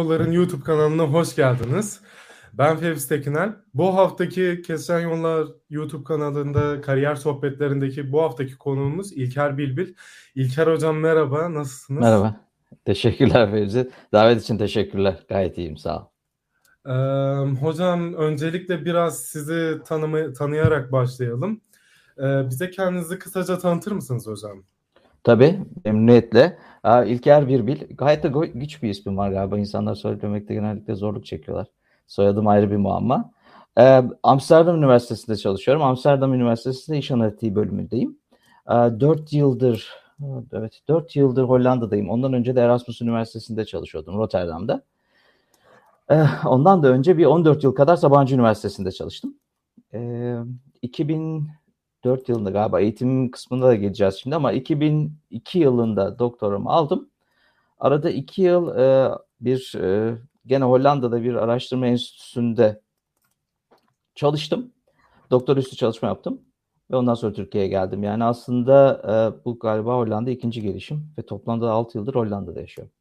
Yollar'ın YouTube kanalına hoş geldiniz. Ben Fevzi Tekinel. Bu haftaki Kesen Yollar YouTube kanalında kariyer sohbetlerindeki bu haftaki konuğumuz İlker Bilbil. İlker Hocam merhaba, nasılsınız? Merhaba, teşekkürler Fevzi. Davet için teşekkürler. Gayet iyiyim, sağ ol. Ee, hocam öncelikle biraz sizi tanımı, tanıyarak başlayalım. Ee, bize kendinizi kısaca tanıtır mısınız hocam? Tabii, memnuniyetle. İlker Birbil, gayet de güç bir ismim var galiba. İnsanlar söylemekte genellikle zorluk çekiyorlar. Soyadım ayrı bir muamma. Ee, Amsterdam Üniversitesi'nde çalışıyorum. Amsterdam Üniversitesi'nde iş analitiği bölümündeyim. Ee, 4 yıldır, evet 4 yıldır Hollanda'dayım. Ondan önce de Erasmus Üniversitesi'nde çalışıyordum, Rotterdam'da. Ee, ondan da önce bir 14 yıl kadar Sabancı Üniversitesi'nde çalıştım. Ee, 2000 4 yılında galiba eğitim kısmında da geleceğiz şimdi ama 2002 yılında doktoramı aldım. Arada 2 yıl e, bir e, gene Hollanda'da bir araştırma enstitüsünde çalıştım. Doktor üstü çalışma yaptım ve ondan sonra Türkiye'ye geldim. Yani aslında e, bu galiba Hollanda ikinci gelişim ve toplamda 6 yıldır Hollanda'da yaşıyorum.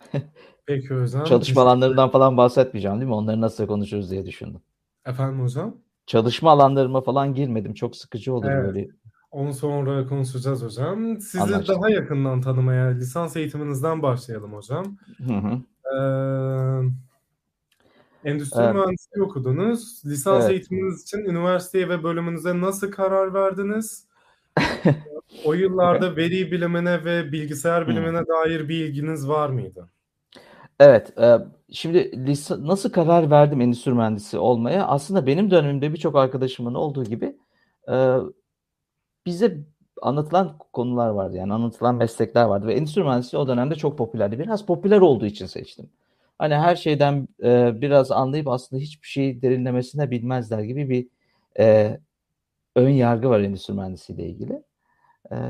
Peki hocam. Çalışma alanlarından falan bahsetmeyeceğim değil mi? Onları nasıl konuşuruz diye düşündüm. Efendim hocam? Çalışma alanlarıma falan girmedim. Çok sıkıcı olur Evet. böyle. Onu sonra konuşacağız hocam. Sizi Anlaştık. daha yakından tanımaya lisans eğitiminizden başlayalım hocam. Hı hı. Ee, endüstri Evet. mühendisliği okudunuz. Lisans Evet. eğitiminiz için üniversiteye ve bölümünüze nasıl karar verdiniz? O yıllarda veri bilimine ve bilgisayar bilimine dair bir ilginiz var mıydı? Evet, e, şimdi nasıl karar verdim endüstri mühendisi olmaya? Aslında benim dönemimde birçok arkadaşımın olduğu gibi e, bize anlatılan konular vardı. Yani anlatılan meslekler vardı ve endüstri mühendisliği o dönemde çok popülerdi. Biraz popüler olduğu için seçtim. Hani her şeyden e, biraz anlayıp aslında hiçbir şeyi derinlemesine bilmezler gibi bir ön yargı var endüstri mühendisliği ile ilgili.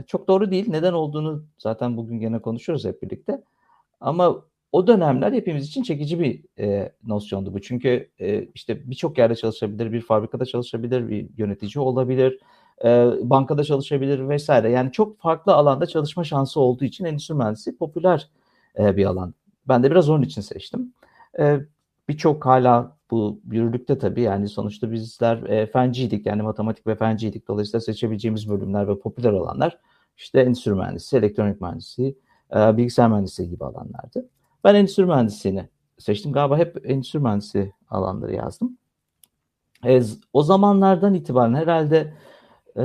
Çok doğru değil. Neden olduğunu zaten bugün gene konuşuyoruz hep birlikte. Ama o dönemler hepimiz için çekici bir e, nosyondu bu. Çünkü e, işte birçok yerde çalışabilir, bir fabrikada çalışabilir, bir yönetici olabilir, e, bankada çalışabilir vesaire. Yani çok farklı alanda çalışma şansı olduğu için endüstri mühendisliği popüler e, bir alan. Ben de biraz onun için seçtim. E, birçok hala bu yürürlükte tabii yani sonuçta bizler e, fenciydik yani matematik ve fenciydik. Dolayısıyla seçebileceğimiz bölümler ve popüler olanlar işte endüstri mühendisi, elektronik mühendisliği, e, bilgisayar mühendisliği gibi alanlardı. Ben endüstri mühendisliğini seçtim. Galiba hep endüstri mühendisliği alanları yazdım. E, o zamanlardan itibaren herhalde e,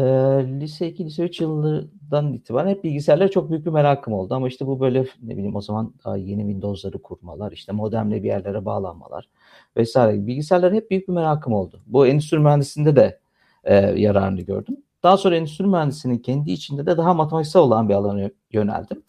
lise 2, lise 3 yılından itibaren hep bilgisayarlara çok büyük bir merakım oldu. Ama işte bu böyle ne bileyim o zaman yeni Windows'ları kurmalar, işte modemle bir yerlere bağlanmalar vesaire. Bilgisayarlara hep büyük bir merakım oldu. Bu endüstri mühendisliğinde de e, yararını gördüm. Daha sonra endüstri mühendisliğinin kendi içinde de daha matematiksel olan bir alana yöneldim.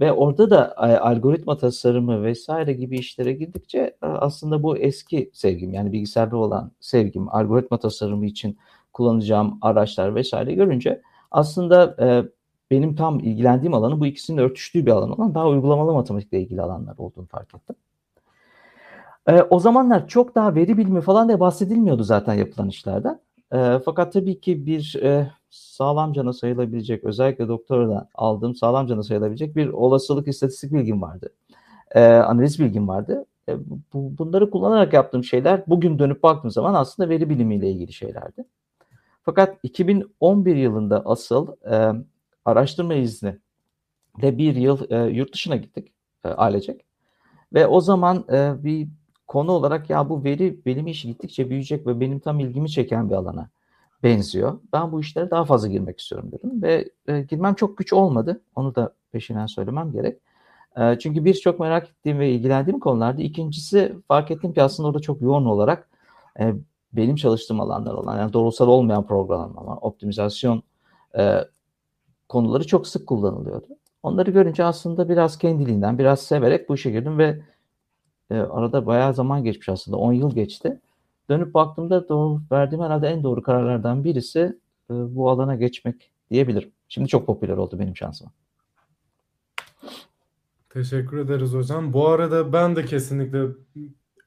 Ve orada da e, algoritma tasarımı vesaire gibi işlere girdikçe e, aslında bu eski sevgim yani bilgisayarda olan sevgim, algoritma tasarımı için kullanacağım araçlar vesaire görünce aslında e, benim tam ilgilendiğim alanı bu ikisinin örtüştüğü bir alan olan daha uygulamalı matematikle ilgili alanlar olduğunu fark ettim. O zamanlar çok daha veri bilimi falan diye bahsedilmiyordu zaten yapılan işlerden. Fakat tabii ki bir sağlamcana sayılabilecek, özellikle doktoradan aldığım sağlamcana sayılabilecek bir olasılık istatistik bilgim vardı. E, analiz bilgim vardı. E, bu, bunları kullanarak yaptığım şeyler bugün dönüp baktığım zaman aslında veri bilimiyle ilgili şeylerdi. Fakat 2011 yılında asıl e, araştırma izni de bir yıl e, yurt dışına gittik e, ailecek. Ve o zaman e, bir konu olarak ya bu veri bilimi işi gittikçe büyüyecek ve benim tam ilgimi çeken bir alana benziyor. Ben bu işlere daha fazla girmek istiyorum dedim ve e, girmem çok güç olmadı. Onu da peşinden söylemem gerek. E, çünkü bir çok merak ettiğim ve ilgilendiğim konulardı. İkincisi fark ettim ki aslında orada çok yoğun olarak e, benim çalıştığım alanlar olan yani doğrusal olmayan programlama, optimizasyon e, konuları çok sık kullanılıyordu. Onları görünce aslında biraz kendiliğinden, biraz severek bu işe girdim ve e, arada bayağı zaman geçmiş aslında. 10 yıl geçti. Dönüp baktığımda doğru, verdiğim herhalde en doğru kararlardan birisi e, bu alana geçmek diyebilirim. Şimdi çok popüler oldu benim şansıma. Teşekkür ederiz hocam. Bu arada ben de kesinlikle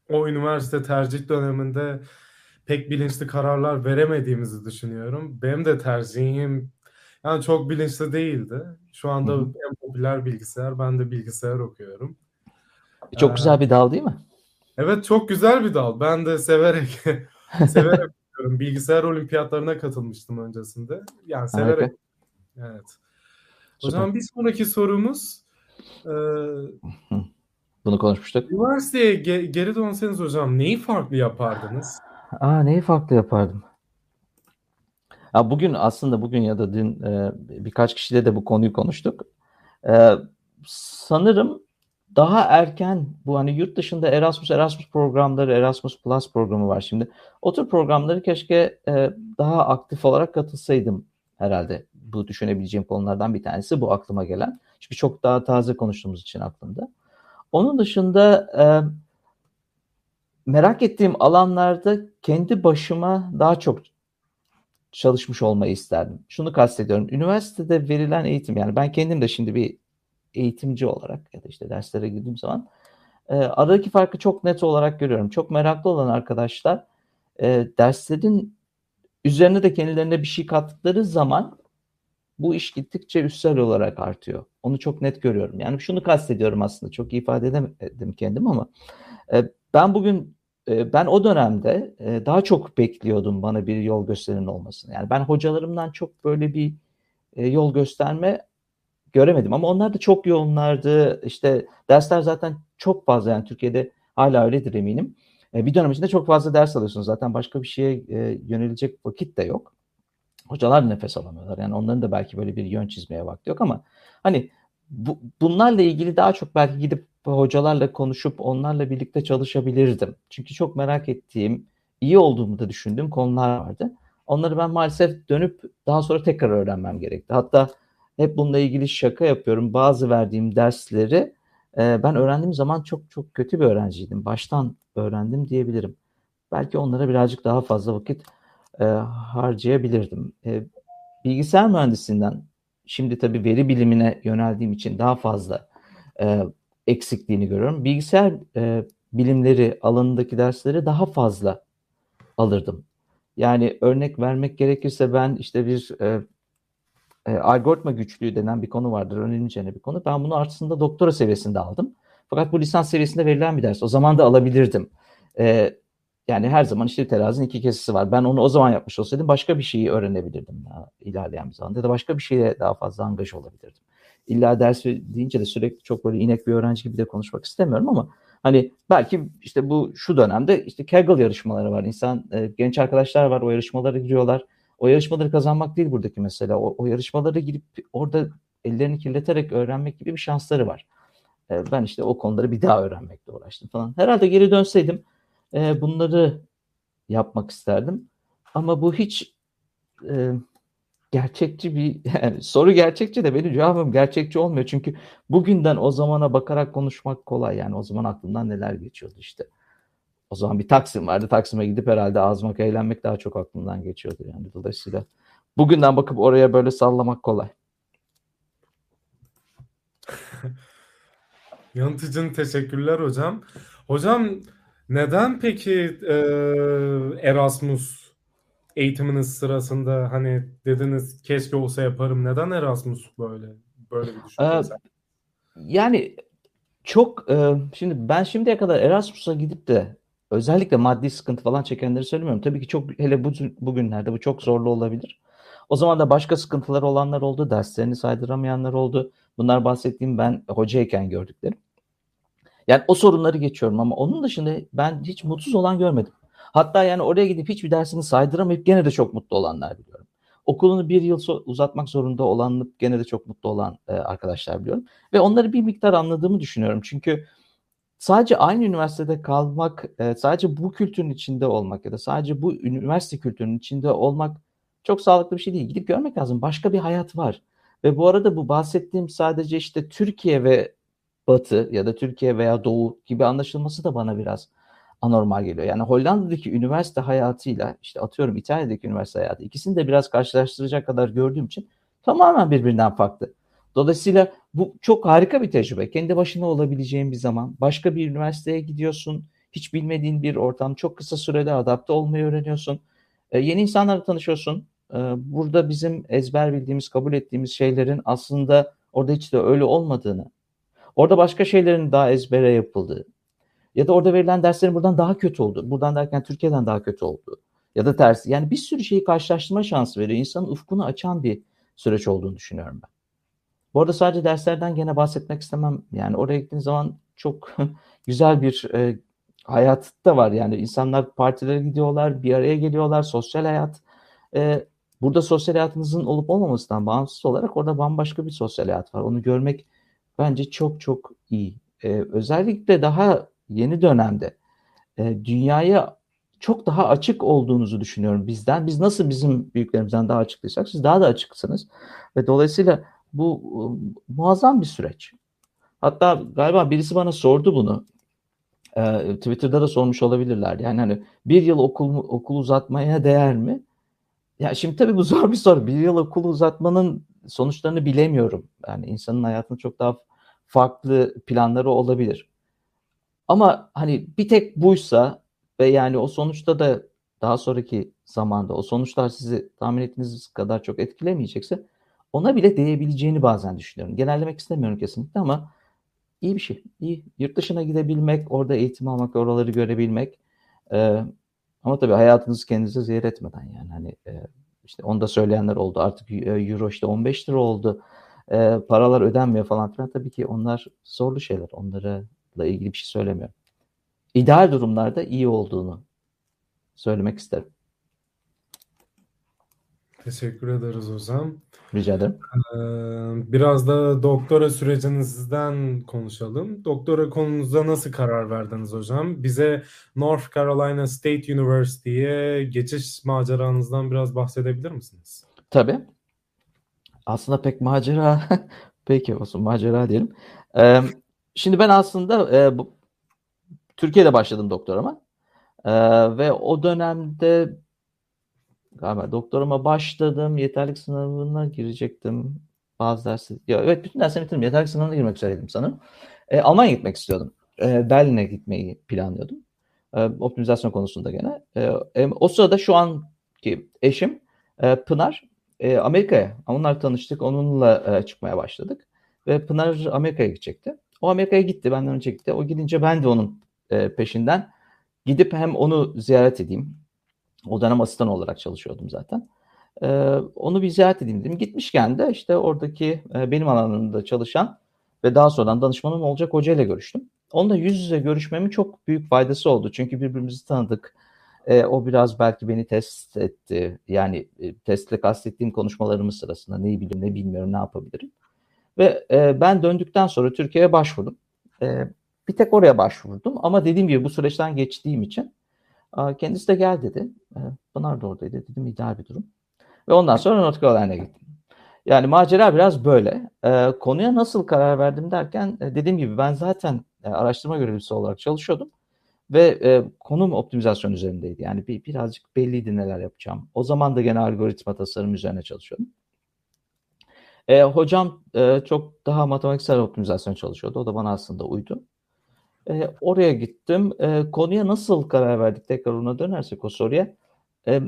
o üniversite tercih döneminde pek bilinçli kararlar veremediğimizi düşünüyorum. Benim de tercihim Yani çok bilinçli değildi. Şu anda Hı hı. en popüler bilgisayar. Ben de bilgisayar okuyorum. Çok Ee, güzel bir dal değil mi? Evet çok güzel bir dal. Ben de severek severek okuyorum. Bilgisayar olimpiyatlarına katılmıştım öncesinde. Yani severek. Harika. Evet. O Süper. bir sonraki sorumuz e. Bunu konuşmuştuk. üniversiteye ge- geri dönseniz hocam neyi farklı yapardınız? Aa, neyi farklı yapardım? Ya bugün aslında bugün ya da dün e, birkaç kişiyle de bu konuyu konuştuk. E, sanırım daha erken bu hani yurt dışında Erasmus Erasmus programları Erasmus Plus programı var şimdi. O tür programları keşke e, daha aktif olarak katılsaydım herhalde. Bu düşünebileceğim konulardan bir tanesi bu aklıma gelen. Çünkü çok daha taze konuştuğumuz için aklımda. Onun dışında e, merak ettiğim alanlarda kendi başıma daha çok çalışmış olmayı isterdim. Şunu kastediyorum. Üniversitede verilen eğitim yani ben kendim de şimdi bir eğitimci olarak ya da işte derslere girdiğim zaman e, aradaki farkı çok net olarak görüyorum. Çok meraklı olan arkadaşlar e, derslerin üzerine de kendilerine bir şey kattıkları zaman bu iş gittikçe üstsel olarak artıyor. Onu çok net görüyorum. Yani şunu kastediyorum aslında. Çok iyi ifade edemedim kendim ama e, ben bugün e, ben o dönemde e, daha çok bekliyordum bana bir yol gösterin olmasını. Yani ben hocalarımdan çok böyle bir e, yol gösterme göremedim ama onlar da çok yoğunlardı. İşte dersler zaten çok fazla yani Türkiye'de hala öyledir eminim. E, bir dönem içinde çok fazla ders alıyorsunuz. Zaten başka bir şeye e, yönelecek vakit de yok. Hocalar nefes alamıyorlar. Yani onların da belki böyle bir yön çizmeye vakti yok ama hani bu, bunlarla ilgili daha çok belki gidip hocalarla konuşup onlarla birlikte çalışabilirdim. Çünkü çok merak ettiğim, iyi olduğumu da düşündüğüm konular vardı. Onları ben maalesef dönüp daha sonra tekrar öğrenmem gerekti. Hatta hep bununla ilgili şaka yapıyorum. Bazı verdiğim dersleri e, ben öğrendiğim zaman çok çok kötü bir öğrenciydim. Baştan öğrendim diyebilirim. Belki onlara birazcık daha fazla vakit e, harcayabilirdim. E, bilgisayar mühendisinden şimdi tabii veri bilimine yöneldiğim için daha fazla e, eksikliğini görüyorum. Bilgisayar e, bilimleri alanındaki dersleri daha fazla alırdım. Yani örnek vermek gerekirse ben işte bir e, e, algoritma güçlüğü denen bir konu vardır. Önemli bir konu. Ben bunu aslında doktora seviyesinde aldım. Fakat bu lisans seviyesinde verilen bir ders. O zaman da alabilirdim. E, yani her zaman işte terazinin iki kesisi var. Ben onu o zaman yapmış olsaydım başka bir şeyi öğrenebilirdim daha ilerleyen bir zamanda. Ya da başka bir şeye daha fazla angaj olabilirdim. İlla ders deyince de sürekli çok böyle inek bir öğrenci gibi de konuşmak istemiyorum ama hani belki işte bu şu dönemde işte Kaggle yarışmaları var. İnsan e, genç arkadaşlar var o yarışmalara giriyorlar. O yarışmaları kazanmak değil buradaki mesela. O, o yarışmalara girip orada ellerini kirleterek öğrenmek gibi bir şansları var. E, ben işte o konuları bir daha öğrenmekle uğraştım falan. Herhalde geri dönseydim e, bunları yapmak isterdim. Ama bu hiç e, gerçekçi bir yani soru gerçekçi de benim cevabım gerçekçi olmuyor. Çünkü bugünden o zamana bakarak konuşmak kolay. Yani o zaman aklımdan neler geçiyordu işte. O zaman bir Taksim vardı. Taksim'e gidip herhalde azmak, eğlenmek daha çok aklımdan geçiyordu yani. Dolayısıyla bugünden bakıp oraya böyle sallamak kolay. Yanıt için teşekkürler hocam. Hocam neden peki e, Erasmus eğitiminiz sırasında hani dediniz keşke olsa yaparım. Neden Erasmus böyle böyle bir düşünce? Ee, yani çok e, şimdi ben şimdiye kadar Erasmus'a gidip de özellikle maddi sıkıntı falan çekenleri söylemiyorum. Tabii ki çok hele bu, bugünlerde bu çok zorlu olabilir. O zaman da başka sıkıntılar olanlar oldu. Derslerini saydıramayanlar oldu. Bunlar bahsettiğim ben hocayken gördüklerim. Yani o sorunları geçiyorum ama onun dışında ben hiç mutsuz olan görmedim. Hatta yani oraya gidip hiçbir dersini saydıramayıp gene de çok mutlu olanlar biliyorum. Okulunu bir yıl uzatmak zorunda olanlık gene de çok mutlu olan e, arkadaşlar biliyorum. Ve onları bir miktar anladığımı düşünüyorum. Çünkü sadece aynı üniversitede kalmak, e, sadece bu kültürün içinde olmak ya da sadece bu üniversite kültürünün içinde olmak çok sağlıklı bir şey değil. Gidip görmek lazım. Başka bir hayat var. Ve bu arada bu bahsettiğim sadece işte Türkiye ve Batı ya da Türkiye veya Doğu gibi anlaşılması da bana biraz anormal geliyor. Yani Hollanda'daki üniversite hayatıyla işte atıyorum İtalya'daki üniversite hayatı ikisini de biraz karşılaştıracak kadar gördüğüm için tamamen birbirinden farklı. Dolayısıyla bu çok harika bir tecrübe. Kendi başına olabileceğin bir zaman. Başka bir üniversiteye gidiyorsun. Hiç bilmediğin bir ortam. Çok kısa sürede adapte olmayı öğreniyorsun. E, yeni insanlarla tanışıyorsun. e, burada bizim ezber bildiğimiz, kabul ettiğimiz şeylerin aslında orada hiç de öyle olmadığını, orada başka şeylerin daha ezbere yapıldığı ya da orada verilen derslerin buradan daha kötü oldu. Buradan derken Türkiye'den daha kötü oldu. Ya da tersi. Yani bir sürü şeyi karşılaştırma şansı veriyor. İnsanın ufkunu açan bir süreç olduğunu düşünüyorum ben. Bu arada sadece derslerden gene bahsetmek istemem. Yani oraya gittiğin zaman çok güzel bir e, hayat da var. Yani insanlar partilere gidiyorlar, bir araya geliyorlar, sosyal hayat. E, burada sosyal hayatınızın olup olmamasından bağımsız olarak orada bambaşka bir sosyal hayat var. Onu görmek bence çok çok iyi. E, özellikle daha yeni dönemde e, dünyaya çok daha açık olduğunuzu düşünüyorum bizden. Biz nasıl bizim büyüklerimizden daha açıklıysak siz daha da açıksınız. Ve dolayısıyla bu e, muazzam bir süreç. Hatta galiba birisi bana sordu bunu. Twitter'da da sormuş olabilirler. Yani hani bir yıl okul okul uzatmaya değer mi? Ya şimdi tabii bu zor bir soru. Bir yıl okul uzatmanın sonuçlarını bilemiyorum. Yani insanın hayatında çok daha farklı planları olabilir. Ama hani bir tek buysa ve yani o sonuçta da daha sonraki zamanda o sonuçlar sizi tahmin ettiğiniz kadar çok etkilemeyecekse ona bile değebileceğini bazen düşünüyorum. Genellemek istemiyorum kesinlikle ama iyi bir şey. İyi. Yurt dışına gidebilmek, orada eğitim almak, oraları görebilmek. Ee, ama tabii hayatınızı kendinize zehir etmeden yani hani e, işte onu da söyleyenler oldu. Artık euro işte 15 lira oldu. E, paralar ödenmiyor falan filan. Tabii ki onlar zorlu şeyler. Onlarla ilgili bir şey söylemiyorum. İdeal durumlarda iyi olduğunu söylemek isterim. Teşekkür ederiz hocam. Rica ederim. Ee, biraz da doktora sürecinizden konuşalım. Doktora konunuza nasıl karar verdiniz hocam? Bize North Carolina State University'ye geçiş maceranızdan biraz bahsedebilir misiniz? Tabii. Aslında pek macera, peki olsun macera diyelim. Ee, şimdi ben aslında e, bu, Türkiye'de başladım doktorama. Ee, ve o dönemde galiba doktorama başladım. Yeterlik sınavına girecektim. Bazı dersler. Ya, evet bütün dersleri bitirdim. Yeterlik sınavına girmek üzereydim sanırım. E, Almanya'ya gitmek istiyordum. E, Berlin'e gitmeyi planlıyordum. E, optimizasyon konusunda gene. E, e, o sırada şu anki eşim e, Pınar e, Amerika'ya. Onunla tanıştık. Onunla e, çıkmaya başladık. Ve Pınar Amerika'ya gidecekti. O Amerika'ya gitti. Benden önce gitti. O gidince ben de onun e, peşinden gidip hem onu ziyaret edeyim. O dönem asistan olarak çalışıyordum zaten. E, onu bir ziyaret edeyim dedim. Gitmişken de işte oradaki e, benim alanımda çalışan ve daha sonradan danışmanım olacak hocayla görüştüm. Onunla yüz yüze görüşmemin çok büyük faydası oldu. Çünkü birbirimizi tanıdık. E, o biraz belki beni test etti. Yani e, testle kastettiğim konuşmalarımız sırasında neyi biliyorum ne bilmiyorum ne yapabilirim. Ve e, ben döndükten sonra Türkiye'ye başvurdum. E, bir tek oraya başvurdum ama dediğim gibi bu süreçten geçtiğim için kendisi de gel dedi. Pınar da oradaydı. Dedim ideal bir durum. Ve ondan sonra North Carolina'ya gittim. Yani macera biraz böyle. konuya nasıl karar verdim derken dediğim gibi ben zaten araştırma görevlisi olarak çalışıyordum. Ve konum optimizasyon üzerindeydi. Yani bir, birazcık belliydi neler yapacağım. O zaman da gene algoritma tasarım üzerine çalışıyordum. E, hocam e, çok daha matematiksel optimizasyon çalışıyordu. O da bana aslında uydu. E, oraya gittim. E, konuya nasıl karar verdik? Tekrar ona dönersek o soruya. E,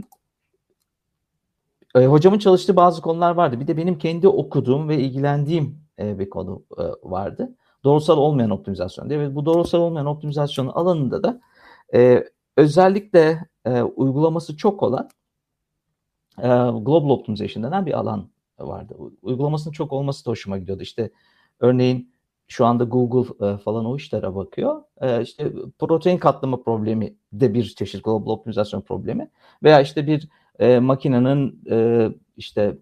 e, hocamın çalıştığı bazı konular vardı. Bir de benim kendi okuduğum ve ilgilendiğim e, bir konu e, vardı. Doğrusal olmayan optimizasyon diye. Ve bu doğrusal olmayan optimizasyon alanında da e, özellikle e, uygulaması çok olan e, Global Optimization denen bir alan vardı. Uygulamasının çok olması da hoşuma gidiyordu. İşte örneğin şu anda Google e, falan o işlere bakıyor. E, işte protein katlama problemi de bir çeşit global optimizasyon problemi veya işte bir e, makinenin e, işte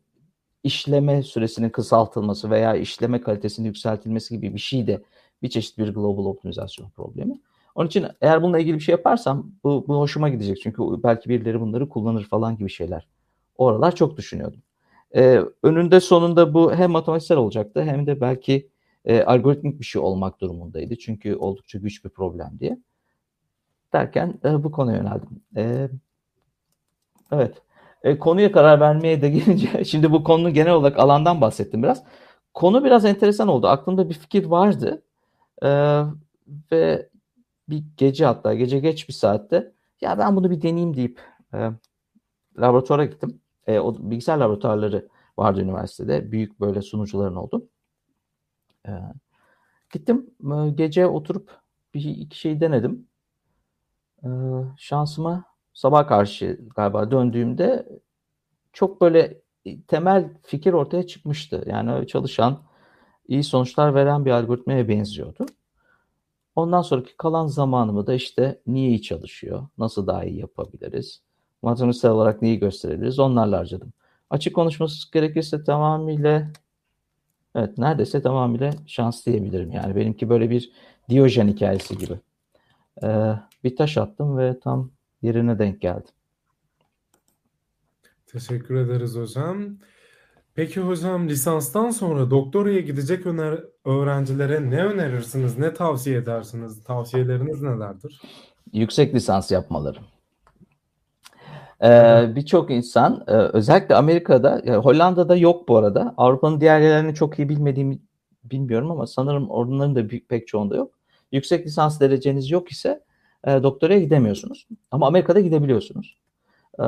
işleme süresinin kısaltılması veya işleme kalitesinin yükseltilmesi gibi bir şey de bir çeşit bir global optimizasyon problemi. Onun için eğer bununla ilgili bir şey yaparsam bu, bu hoşuma gidecek. Çünkü belki birileri bunları kullanır falan gibi şeyler. Oralar çok düşünüyordum. Ee, önünde sonunda bu hem matematiksel olacaktı hem de belki e, algoritmik bir şey olmak durumundaydı. Çünkü oldukça güç bir problem diye. Derken e, bu konuya yöneldim. E, evet. E, konuya karar vermeye de gelince, şimdi bu konunun genel olarak alandan bahsettim biraz. Konu biraz enteresan oldu. Aklımda bir fikir vardı. E, ve bir gece hatta gece geç bir saatte ya ben bunu bir deneyeyim deyip e, laboratuvara gittim. E, o bilgisayar laboratuvarları vardı üniversitede. Büyük böyle sunucuların oldu. E, gittim e, gece oturup bir iki şey denedim. E, şansıma sabah karşı galiba döndüğümde çok böyle temel fikir ortaya çıkmıştı. Yani çalışan, iyi sonuçlar veren bir algoritmaya benziyordu. Ondan sonraki kalan zamanımı da işte niye iyi çalışıyor, nasıl daha iyi yapabiliriz, matematiksel olarak neyi gösterebiliriz onlarla harcadım. Açık konuşması gerekirse tamamıyla evet neredeyse tamamıyla şans diyebilirim. Yani benimki böyle bir Diyojen hikayesi gibi. Ee, bir taş attım ve tam yerine denk geldi. Teşekkür ederiz hocam. Peki hocam lisanstan sonra doktoraya gidecek öner öğrencilere ne önerirsiniz, ne tavsiye edersiniz? Tavsiyeleriniz nelerdir? Yüksek lisans yapmaları. Ee, Birçok insan e, özellikle Amerika'da, yani Hollanda'da yok bu arada. Avrupa'nın diğer yerlerini çok iyi bilmediğimi bilmiyorum ama sanırım onların da pek çoğunda yok. Yüksek lisans dereceniz yok ise e, doktoraya gidemiyorsunuz. Ama Amerika'da gidebiliyorsunuz. E,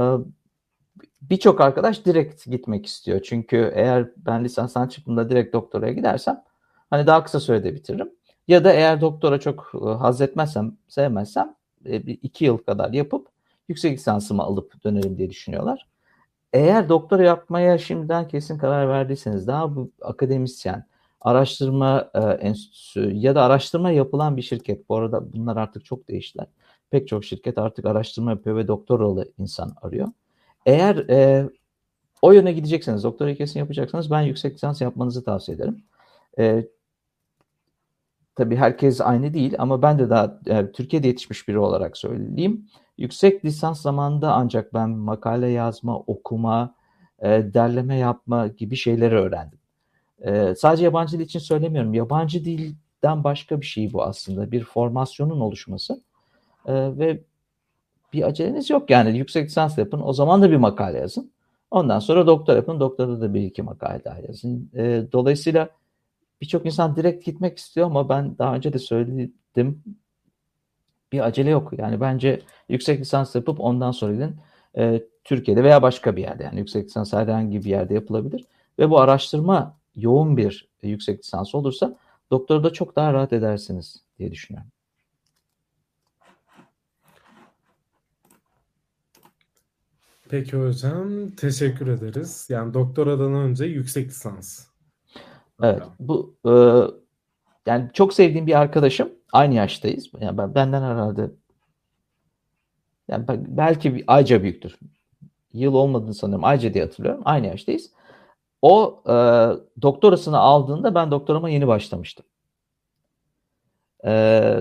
Birçok arkadaş direkt gitmek istiyor. Çünkü eğer ben lisanstan çıktığımda direkt doktoraya gidersem hani daha kısa sürede bitiririm. Ya da eğer doktora çok e, haz etmezsem, sevmezsem e, iki yıl kadar yapıp yüksek lisansımı alıp dönerim diye düşünüyorlar. Eğer doktora yapmaya şimdiden kesin karar verdiyseniz daha bu akademisyen, araştırma e, enstitüsü ya da araştırma yapılan bir şirket. Bu arada bunlar artık çok değiştiler. Pek çok şirket artık araştırma yapıyor ve doktoralı insan arıyor. Eğer e, o yöne gidecekseniz, doktora kesin yapacaksanız ben yüksek lisans yapmanızı tavsiye ederim. E, tabii herkes aynı değil ama ben de daha e, Türkiye'de yetişmiş biri olarak söyleyeyim. Yüksek lisans zamanında ancak ben makale yazma, okuma, e, derleme yapma gibi şeyleri öğrendim. E, sadece yabancı dil için söylemiyorum. Yabancı dilden başka bir şey bu aslında. Bir formasyonun oluşması. E, ve bir aceleniz yok yani. Yüksek lisans yapın. O zaman da bir makale yazın. Ondan sonra doktor yapın. Doktorda da bir iki makale daha yazın. E, dolayısıyla birçok insan direkt gitmek istiyor ama ben daha önce de söyledim. Bir acele yok. Yani bence yüksek lisans yapıp ondan sonra gidin. E, Türkiye'de veya başka bir yerde yani yüksek lisans herhangi bir yerde yapılabilir. Ve bu araştırma yoğun bir yüksek lisans olursa doktorda çok daha rahat edersiniz diye düşünüyorum. Peki hocam teşekkür ederiz. Yani doktoradan önce yüksek lisans. Evet bu e, yani çok sevdiğim bir arkadaşım aynı yaştayız. Yani ben, benden herhalde yani belki bir ayca büyüktür. Yıl olmadığını sanırım. Ayca diye hatırlıyorum. Aynı yaştayız. O e, doktorasını aldığında ben doktorama yeni başlamıştım. E,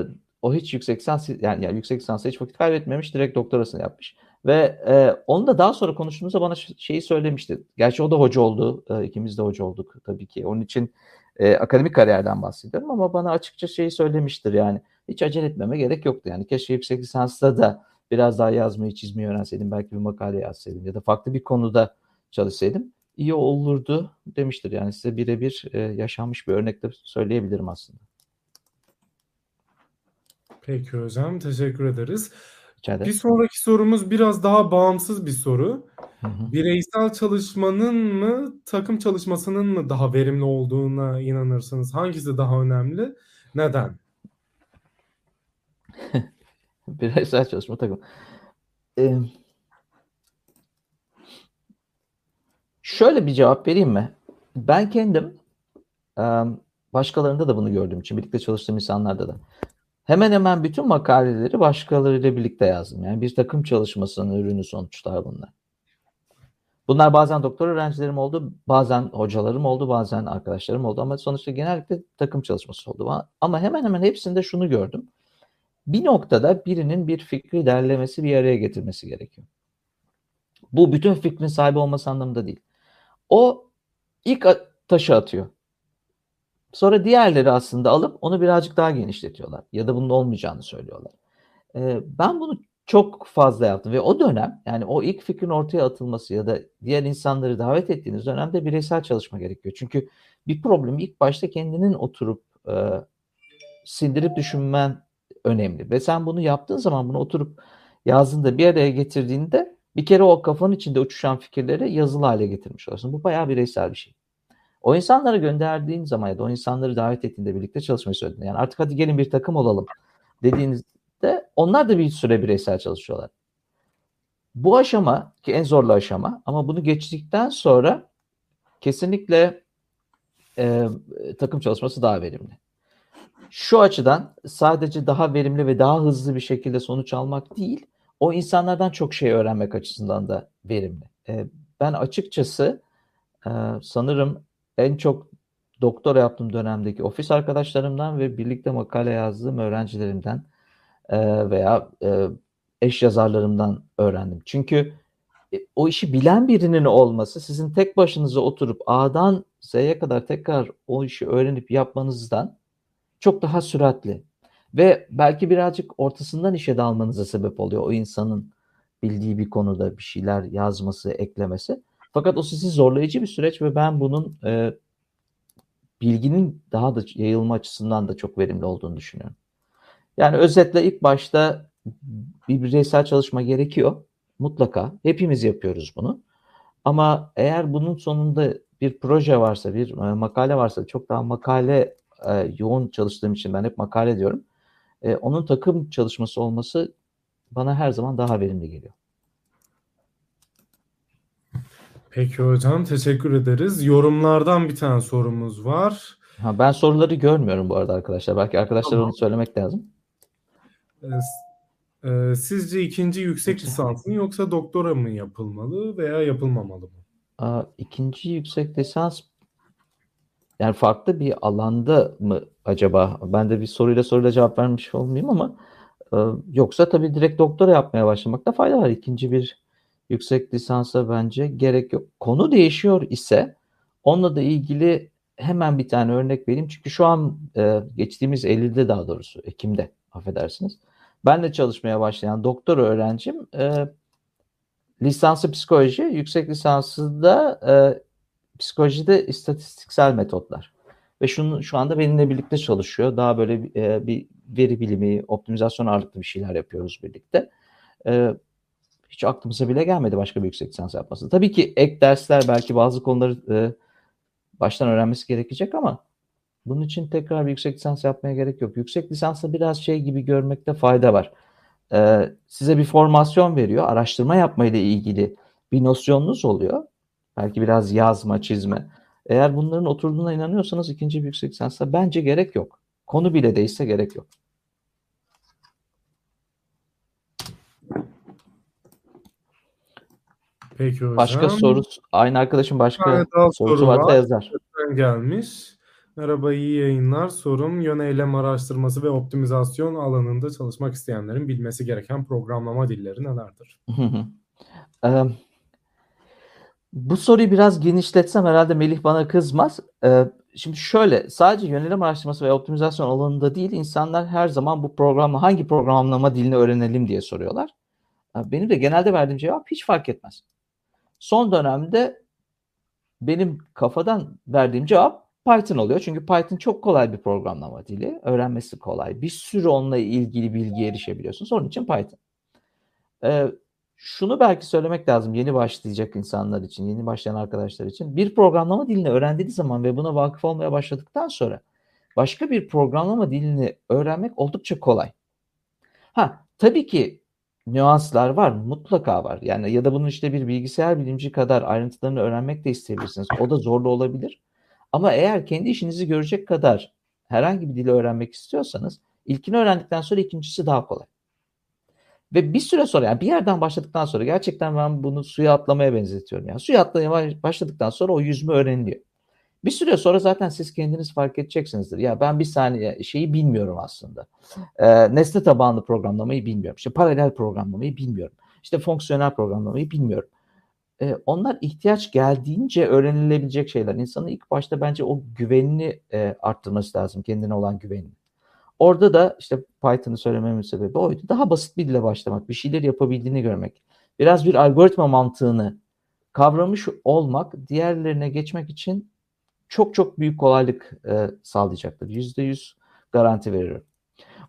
o hiç yüksek lisans yani, yani yüksek lisansa hiç vakit kaybetmemiş. Direkt doktorasını yapmış. Ve e, onu da daha sonra konuştuğumuzda bana şeyi söylemişti. Gerçi o da hoca oldu. E, ikimiz de hoca olduk tabii ki. Onun için e, akademik kariyerden bahsediyorum ama bana açıkça şeyi söylemiştir yani. Hiç acele etmeme gerek yoktu yani. Keşke yüksek lisansta da biraz daha yazmayı çizmeyi öğrenseydim. Belki bir makale yazsaydım ya da farklı bir konuda çalışsaydım iyi olurdu demiştir. Yani size birebir e, yaşanmış bir örnekte söyleyebilirim aslında. Peki hocam teşekkür ederiz. Bir sonraki sorumuz biraz daha bağımsız bir soru. Hı hı. Bireysel çalışmanın mı, takım çalışmasının mı daha verimli olduğuna inanırsınız? Hangisi daha önemli? Neden? Bireysel çalışma takım. Ee, şöyle bir cevap vereyim mi? Ben kendim başkalarında da bunu gördüğüm için birlikte çalıştığım insanlarda da hemen hemen bütün makaleleri başkalarıyla birlikte yazdım. Yani bir takım çalışmasının ürünü sonuçlar bunlar. Bunlar bazen doktor öğrencilerim oldu, bazen hocalarım oldu, bazen arkadaşlarım oldu ama sonuçta genellikle takım çalışması oldu. Ama hemen hemen hepsinde şunu gördüm. Bir noktada birinin bir fikri derlemesi bir araya getirmesi gerekiyor. Bu bütün fikrin sahibi olması anlamında değil. O ilk taşı atıyor. Sonra diğerleri aslında alıp onu birazcık daha genişletiyorlar. Ya da bunun olmayacağını söylüyorlar. Ee, ben bunu çok fazla yaptım ve o dönem yani o ilk fikrin ortaya atılması ya da diğer insanları davet ettiğiniz dönemde bireysel çalışma gerekiyor. Çünkü bir problemi ilk başta kendinin oturup e, sindirip düşünmen önemli ve sen bunu yaptığın zaman bunu oturup yazdığında bir araya getirdiğinde Bir kere o kafanın içinde uçuşan fikirleri yazılı hale getirmiş oluyorsun. Bu bayağı bireysel bir şey. O insanları gönderdiğin zaman ya da o insanları davet ettiğinde birlikte çalışmayı söylediğinde yani artık hadi gelin bir takım olalım dediğinizde onlar da bir süre bireysel çalışıyorlar. Bu aşama ki en zorlu aşama ama bunu geçtikten sonra kesinlikle e, takım çalışması daha verimli. Şu açıdan sadece daha verimli ve daha hızlı bir şekilde sonuç almak değil, o insanlardan çok şey öğrenmek açısından da verimli. E, ben açıkçası e, sanırım en çok doktora yaptığım dönemdeki ofis arkadaşlarımdan ve birlikte makale yazdığım öğrencilerimden e, veya e, eş yazarlarımdan öğrendim. Çünkü e, o işi bilen birinin olması sizin tek başınıza oturup A'dan Z'ye kadar tekrar o işi öğrenip yapmanızdan çok daha süratli ve belki birazcık ortasından işe dalmanıza sebep oluyor o insanın bildiği bir konuda bir şeyler yazması, eklemesi. Fakat o sizi zorlayıcı bir süreç ve ben bunun e, bilginin daha da yayılma açısından da çok verimli olduğunu düşünüyorum. Yani özetle ilk başta bir bireysel çalışma gerekiyor. Mutlaka. Hepimiz yapıyoruz bunu. Ama eğer bunun sonunda bir proje varsa, bir e, makale varsa, çok daha makale e, yoğun çalıştığım için ben hep makale diyorum. E, onun takım çalışması olması bana her zaman daha verimli geliyor. Peki hocam teşekkür ederiz. Yorumlardan bir tane sorumuz var. Ha, ben soruları görmüyorum bu arada arkadaşlar. Belki arkadaşlar tamam. onu söylemek lazım. Ee, sizce ikinci yüksek lisans mı yoksa doktora mı yapılmalı veya yapılmamalı mı? Aa, ikinci yüksek lisans yani farklı bir alanda mı acaba? Ben de bir soruyla soruyla cevap vermiş olmayayım ama e, yoksa tabii direkt doktora yapmaya başlamakta fayda var. İkinci bir yüksek lisansa bence gerek yok. Konu değişiyor ise onunla da ilgili hemen bir tane örnek vereyim. Çünkü şu an e, geçtiğimiz Eylül'de daha doğrusu Ekim'de affedersiniz. Benle çalışmaya başlayan doktor öğrencim e, lisansı psikoloji, yüksek lisansı da e, psikolojide istatistiksel metotlar. Ve şunu şu anda benimle birlikte çalışıyor. Daha böyle e, bir veri bilimi, optimizasyon ağırlıklı bir şeyler yapıyoruz birlikte. E, hiç aklımıza bile gelmedi başka bir yüksek lisans yapması. Tabii ki ek dersler belki bazı konuları e, baştan öğrenmesi gerekecek ama bunun için tekrar bir yüksek lisans yapmaya gerek yok. Yüksek lisansı biraz şey gibi görmekte fayda var. Ee, size bir formasyon veriyor. Araştırma yapmayla ilgili bir nosyonunuz oluyor. Belki biraz yazma, çizme. Eğer bunların oturduğuna inanıyorsanız ikinci bir yüksek lisansa bence gerek yok. Konu bile değilse gerek yok. Peki hocam. Başka soru, aynı arkadaşın başka Evet, daha sorusu soru varsa var. yazar. gelmiş. Merhaba iyi yayınlar. Sorum yöneylem araştırması ve optimizasyon alanında çalışmak isteyenlerin bilmesi gereken programlama dilleri nelerdir? Hı hı. Eee, bu soruyu biraz genişletsem herhalde Melih bana kızmaz. Şimdi şöyle sadece yönelim araştırması ve optimizasyon alanında değil insanlar her zaman bu programla hangi programlama dilini öğrenelim diye soruyorlar. Benim de genelde verdiğim cevap hiç fark etmez. Son dönemde benim kafadan verdiğim cevap Python oluyor. Çünkü Python çok kolay bir programlama dili. Öğrenmesi kolay. Bir sürü onunla ilgili bilgiye erişebiliyorsunuz. Onun için Python. Ee, şunu belki söylemek lazım yeni başlayacak insanlar için, yeni başlayan arkadaşlar için. Bir programlama dilini öğrendiğiniz zaman ve buna vakıf olmaya başladıktan sonra başka bir programlama dilini öğrenmek oldukça kolay. Ha, tabii ki nüanslar var, mutlaka var. Yani ya da bunun işte bir bilgisayar bilimci kadar ayrıntılarını öğrenmek de isteyebilirsiniz. O da zorlu olabilir. Ama eğer kendi işinizi görecek kadar herhangi bir dili öğrenmek istiyorsanız ilkini öğrendikten sonra ikincisi daha kolay. Ve bir süre sonra yani bir yerden başladıktan sonra gerçekten ben bunu suya atlamaya benzetiyorum. Yani suya atlamaya başladıktan sonra o yüzme öğreniliyor. Bir süre sonra zaten siz kendiniz fark edeceksinizdir. Ya ben bir saniye şeyi bilmiyorum aslında. Ee, nesne tabanlı programlamayı bilmiyorum. İşte paralel programlamayı bilmiyorum. İşte fonksiyonel programlamayı bilmiyorum. Ee, onlar ihtiyaç geldiğince öğrenilebilecek şeyler. İnsanın ilk başta bence o güvenini e, arttırması lazım. Kendine olan güvenini. Orada da işte Python'ı söylememin sebebi oydu. Daha basit bir dile başlamak. Bir şeyler yapabildiğini görmek. Biraz bir algoritma mantığını kavramış olmak diğerlerine geçmek için çok çok büyük kolaylık e, sağlayacaktır. Yüzde yüz garanti veriyorum.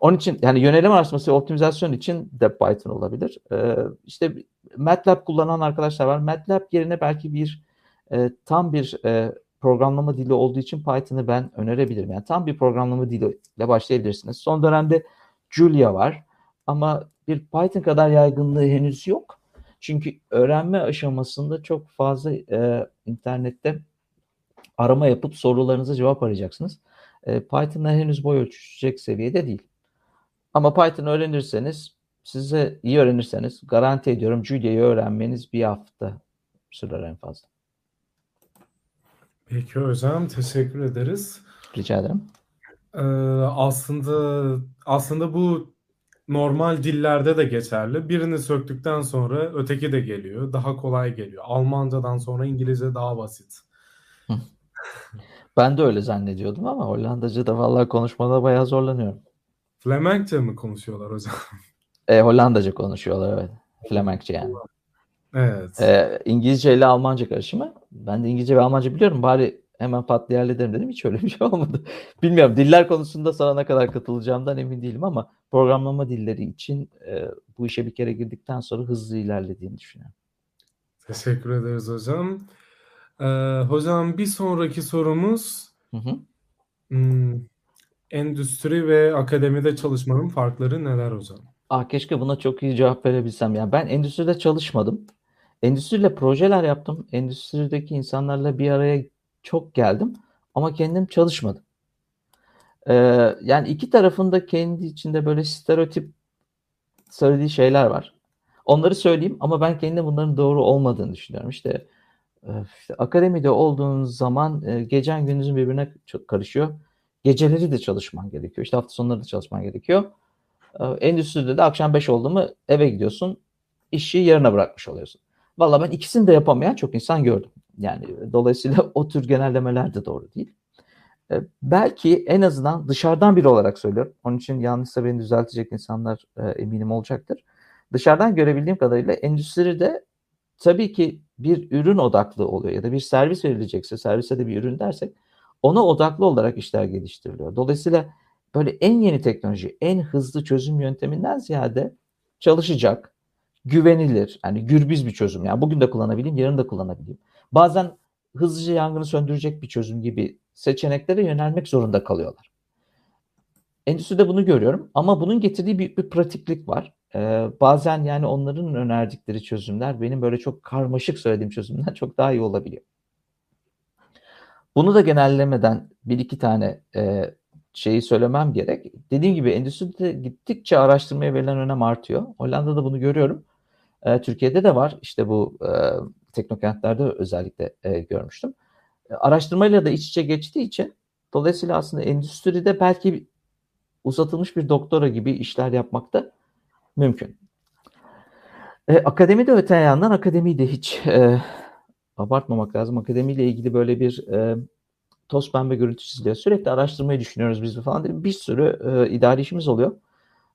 Onun için yani yönelim araştırması ve optimizasyon için de Python olabilir. Ee, işte MATLAB kullanan arkadaşlar var. MATLAB yerine belki bir e, tam bir e, programlama dili olduğu için Python'ı ben önerebilirim. Yani tam bir programlama diliyle başlayabilirsiniz. Son dönemde Julia var ama bir Python kadar yaygınlığı henüz yok. Çünkü öğrenme aşamasında çok fazla e, internette arama yapıp sorularınıza cevap arayacaksınız. E, Python'la henüz boy ölçüşecek seviyede değil. Ama Python öğrenirseniz, size iyi öğrenirseniz garanti ediyorum Julia'yı öğrenmeniz bir hafta sürer en fazla. Peki hocam teşekkür ederiz. Rica ederim. Ee, aslında aslında bu normal dillerde de geçerli. Birini söktükten sonra öteki de geliyor. Daha kolay geliyor. Almancadan sonra İngilizce daha basit. Ben de öyle zannediyordum ama Hollandaca da vallahi konuşmada bayağı zorlanıyorum. Flemenkçe mi konuşuyorlar hocam? E, Hollandaca konuşuyorlar evet. Flemenkçe yani. Evet. E, İngilizce ile Almanca karışımı. Ben de İngilizce ve Almanca biliyorum. Bari hemen pat diye hallederim dedim. Hiç öyle bir şey olmadı. Bilmiyorum. Diller konusunda sana ne kadar katılacağımdan emin değilim ama programlama dilleri için e, bu işe bir kere girdikten sonra hızlı ilerlediğini düşünüyorum. Teşekkür ederiz hocam. Ee, hocam bir sonraki sorumuz Hı hı. hmm, endüstri ve akademide çalışmanın farkları neler hocam? Ah keşke buna çok iyi cevap verebilsem. Yani ben endüstride çalışmadım. Endüstriyle projeler yaptım. Endüstrideki insanlarla bir araya çok geldim ama kendim çalışmadım. Ee, yani iki tarafında kendi içinde böyle stereotip söylediği şeyler var. Onları söyleyeyim ama ben kendim bunların doğru olmadığını düşünüyorum. İşte, işte akademide olduğun zaman e, gecen gündüzün birbirine çok karışıyor. Geceleri de çalışman gerekiyor. İşte hafta sonları da çalışman gerekiyor. Endüstride de akşam 5 oldu mu eve gidiyorsun. İşi yarına bırakmış oluyorsun. Valla ben ikisini de yapamayan çok insan gördüm. Yani dolayısıyla o tür genellemeler de doğru değil. Belki en azından dışarıdan biri olarak söylüyorum. Onun için yanlışsa beni düzeltecek insanlar eminim olacaktır. Dışarıdan görebildiğim kadarıyla endüstride tabii ki bir ürün odaklı oluyor ya da bir servis verilecekse servise de bir ürün dersek ona odaklı olarak işler geliştiriliyor. Dolayısıyla böyle en yeni teknoloji, en hızlı çözüm yönteminden ziyade çalışacak, güvenilir, yani gürbüz bir çözüm. Yani bugün de kullanabileyim, yarın da kullanabileyim. Bazen hızlıca yangını söndürecek bir çözüm gibi seçeneklere yönelmek zorunda kalıyorlar. Endüstride bunu görüyorum ama bunun getirdiği büyük bir pratiklik var. Bazen yani onların önerdikleri çözümler benim böyle çok karmaşık söylediğim çözümden çok daha iyi olabiliyor. Bunu da genellemeden bir iki tane e, şeyi söylemem gerek. Dediğim gibi endüstride gittikçe araştırmaya verilen önem artıyor. Hollanda'da bunu görüyorum. E, Türkiye'de de var. İşte bu e, teknokentlerde özellikle e, görmüştüm. E, araştırmayla da iç içe geçtiği için dolayısıyla aslında endüstride belki uzatılmış bir doktora gibi işler yapmak da mümkün. E, akademide öte yandan akademiyi de hiç e, abartmamak lazım. Akademiyle ilgili böyle bir e, toz pembe görüntü çiziliyor. Sürekli araştırmayı düşünüyoruz biz falan. Bir sürü e, idari işimiz oluyor.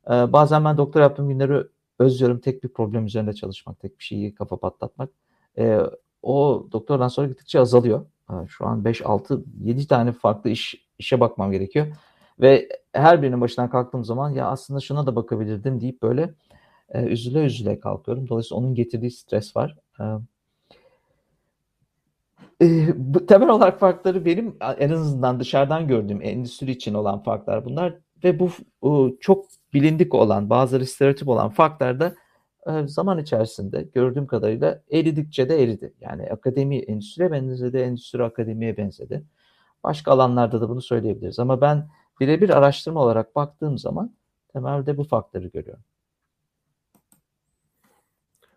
E, bazen ben doktor yaptığım günleri özlüyorum. Tek bir problem üzerinde çalışmak, tek bir şeyi kafa patlatmak. E, o doktordan sonra gittikçe azalıyor. E, şu an 5, 6, 7 tane farklı iş işe bakmam gerekiyor. Ve her birinin başından kalktığım zaman ya aslında şuna da bakabilirdim deyip böyle e, üzüle üzüle kalkıyorum. Dolayısıyla onun getirdiği stres var. E, e, bu, temel olarak farkları benim en azından dışarıdan gördüğüm endüstri için olan farklar bunlar ve bu o, çok bilindik olan bazıları stereotip olan farklar da e, zaman içerisinde gördüğüm kadarıyla eridikçe de eridi. Yani akademi endüstriye benzedi, endüstri akademiye benzedi. Başka alanlarda da bunu söyleyebiliriz ama ben birebir araştırma olarak baktığım zaman temelde bu farkları görüyorum.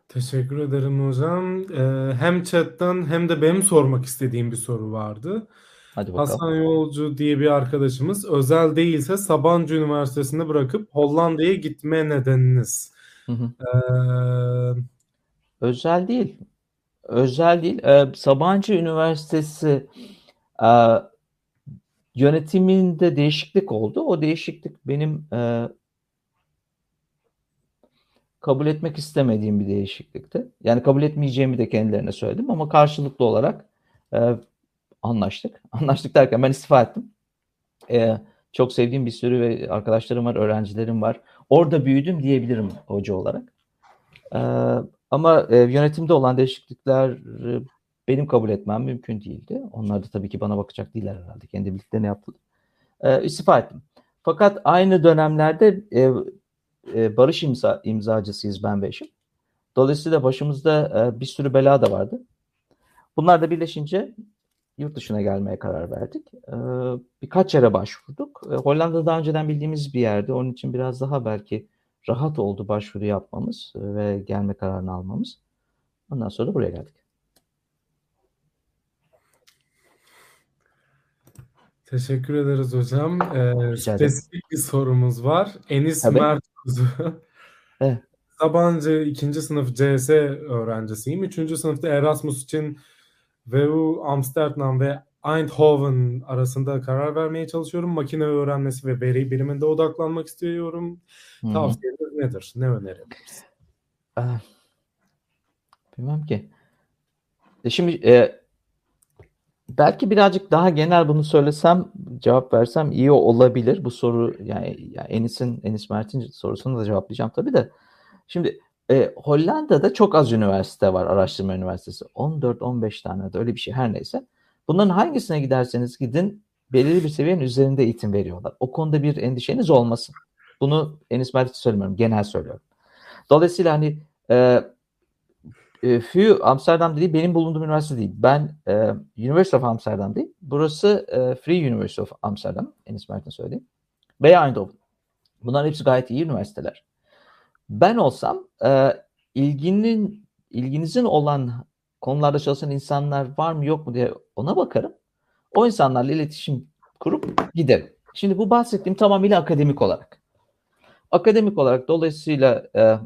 Teşekkür ederim hocam. Ee, hem chatten hem de benim sormak istediğim bir soru vardı. Hadi bakalım. Hasan Yolcu diye bir arkadaşımız özel değilse Sabancı Üniversitesi'nde bırakıp Hollanda'ya gitme nedeniniz. Hı hı. Ee, Özel değil. Özel değil. Ee, Sabancı Üniversitesi e, yönetiminde değişiklik oldu. O değişiklik benim e, kabul etmek istemediğim bir değişiklikti. Yani kabul etmeyeceğimi de kendilerine söyledim ama karşılıklı olarak e, anlaştık. Anlaştık derken ben istifa ettim. E, Çok sevdiğim bir sürü arkadaşlarım var, öğrencilerim var. Orada büyüdüm diyebilirim hoca olarak. Ee, ama e, yönetimde olan değişiklikler e, benim kabul etmem mümkün değildi. Onlar da tabii ki bana bakacak değiller herhalde. Kendi bildiklerini yaptılar. Ee, istifa ettim. Fakat aynı dönemlerde e, e, barış imza, imzacısıyız ben ve eşim. Dolayısıyla başımızda e, bir sürü bela da vardı. Bunlar da birleşince yurt dışına gelmeye karar verdik. E, birkaç yere başvurduk. E, Hollanda daha önceden bildiğimiz bir yerde. Onun için biraz daha belki rahat oldu başvuru yapmamız ve gelme kararını almamız. Ondan sonra da buraya geldik. Teşekkür ederiz hocam. Ee, spesifik bir sorumuz var. Enis Tabii. Mert Kuzu. Evet. Sabancı 2. sınıf CS öğrencisiyim. 3. sınıfta Erasmus için VU Amsterdam ve Eindhoven arasında karar vermeye çalışıyorum. Makine öğrenmesi ve veri biliminde odaklanmak istiyorum. Tavsiyeniz nedir? Ne önerebiliriz? Ee, bilmem ki. E şimdi e, belki birazcık daha genel bunu söylesem, cevap versem iyi olabilir. Bu soru yani, yani Enis'in, Enis Mert'in sorusunu da cevaplayacağım tabii de. Şimdi e, Hollanda'da çok az üniversite var, araştırma üniversitesi. 14-15 tane de öyle bir şey her neyse. Bunların hangisine giderseniz gidin belirli bir seviyenin üzerinde eğitim veriyorlar. O konuda bir endişeniz olmasın. Bunu Enis Mert için söylemiyorum, genel söylüyorum. Dolayısıyla hani e, e, FU Amsterdam değil, benim bulunduğum üniversite değil. Ben e, University of Amsterdam değil. Burası e, Free University of Amsterdam, Enis Mert'in söylediğim. Veya Eindhoven. Bunların hepsi gayet iyi üniversiteler. Ben olsam e, ilginin ilginizin olan konularda çalışan insanlar var mı yok mu diye ona bakarım. O insanlarla iletişim kurup giderim. Şimdi bu bahsettiğim tamamıyla akademik olarak. Akademik olarak dolayısıyla e,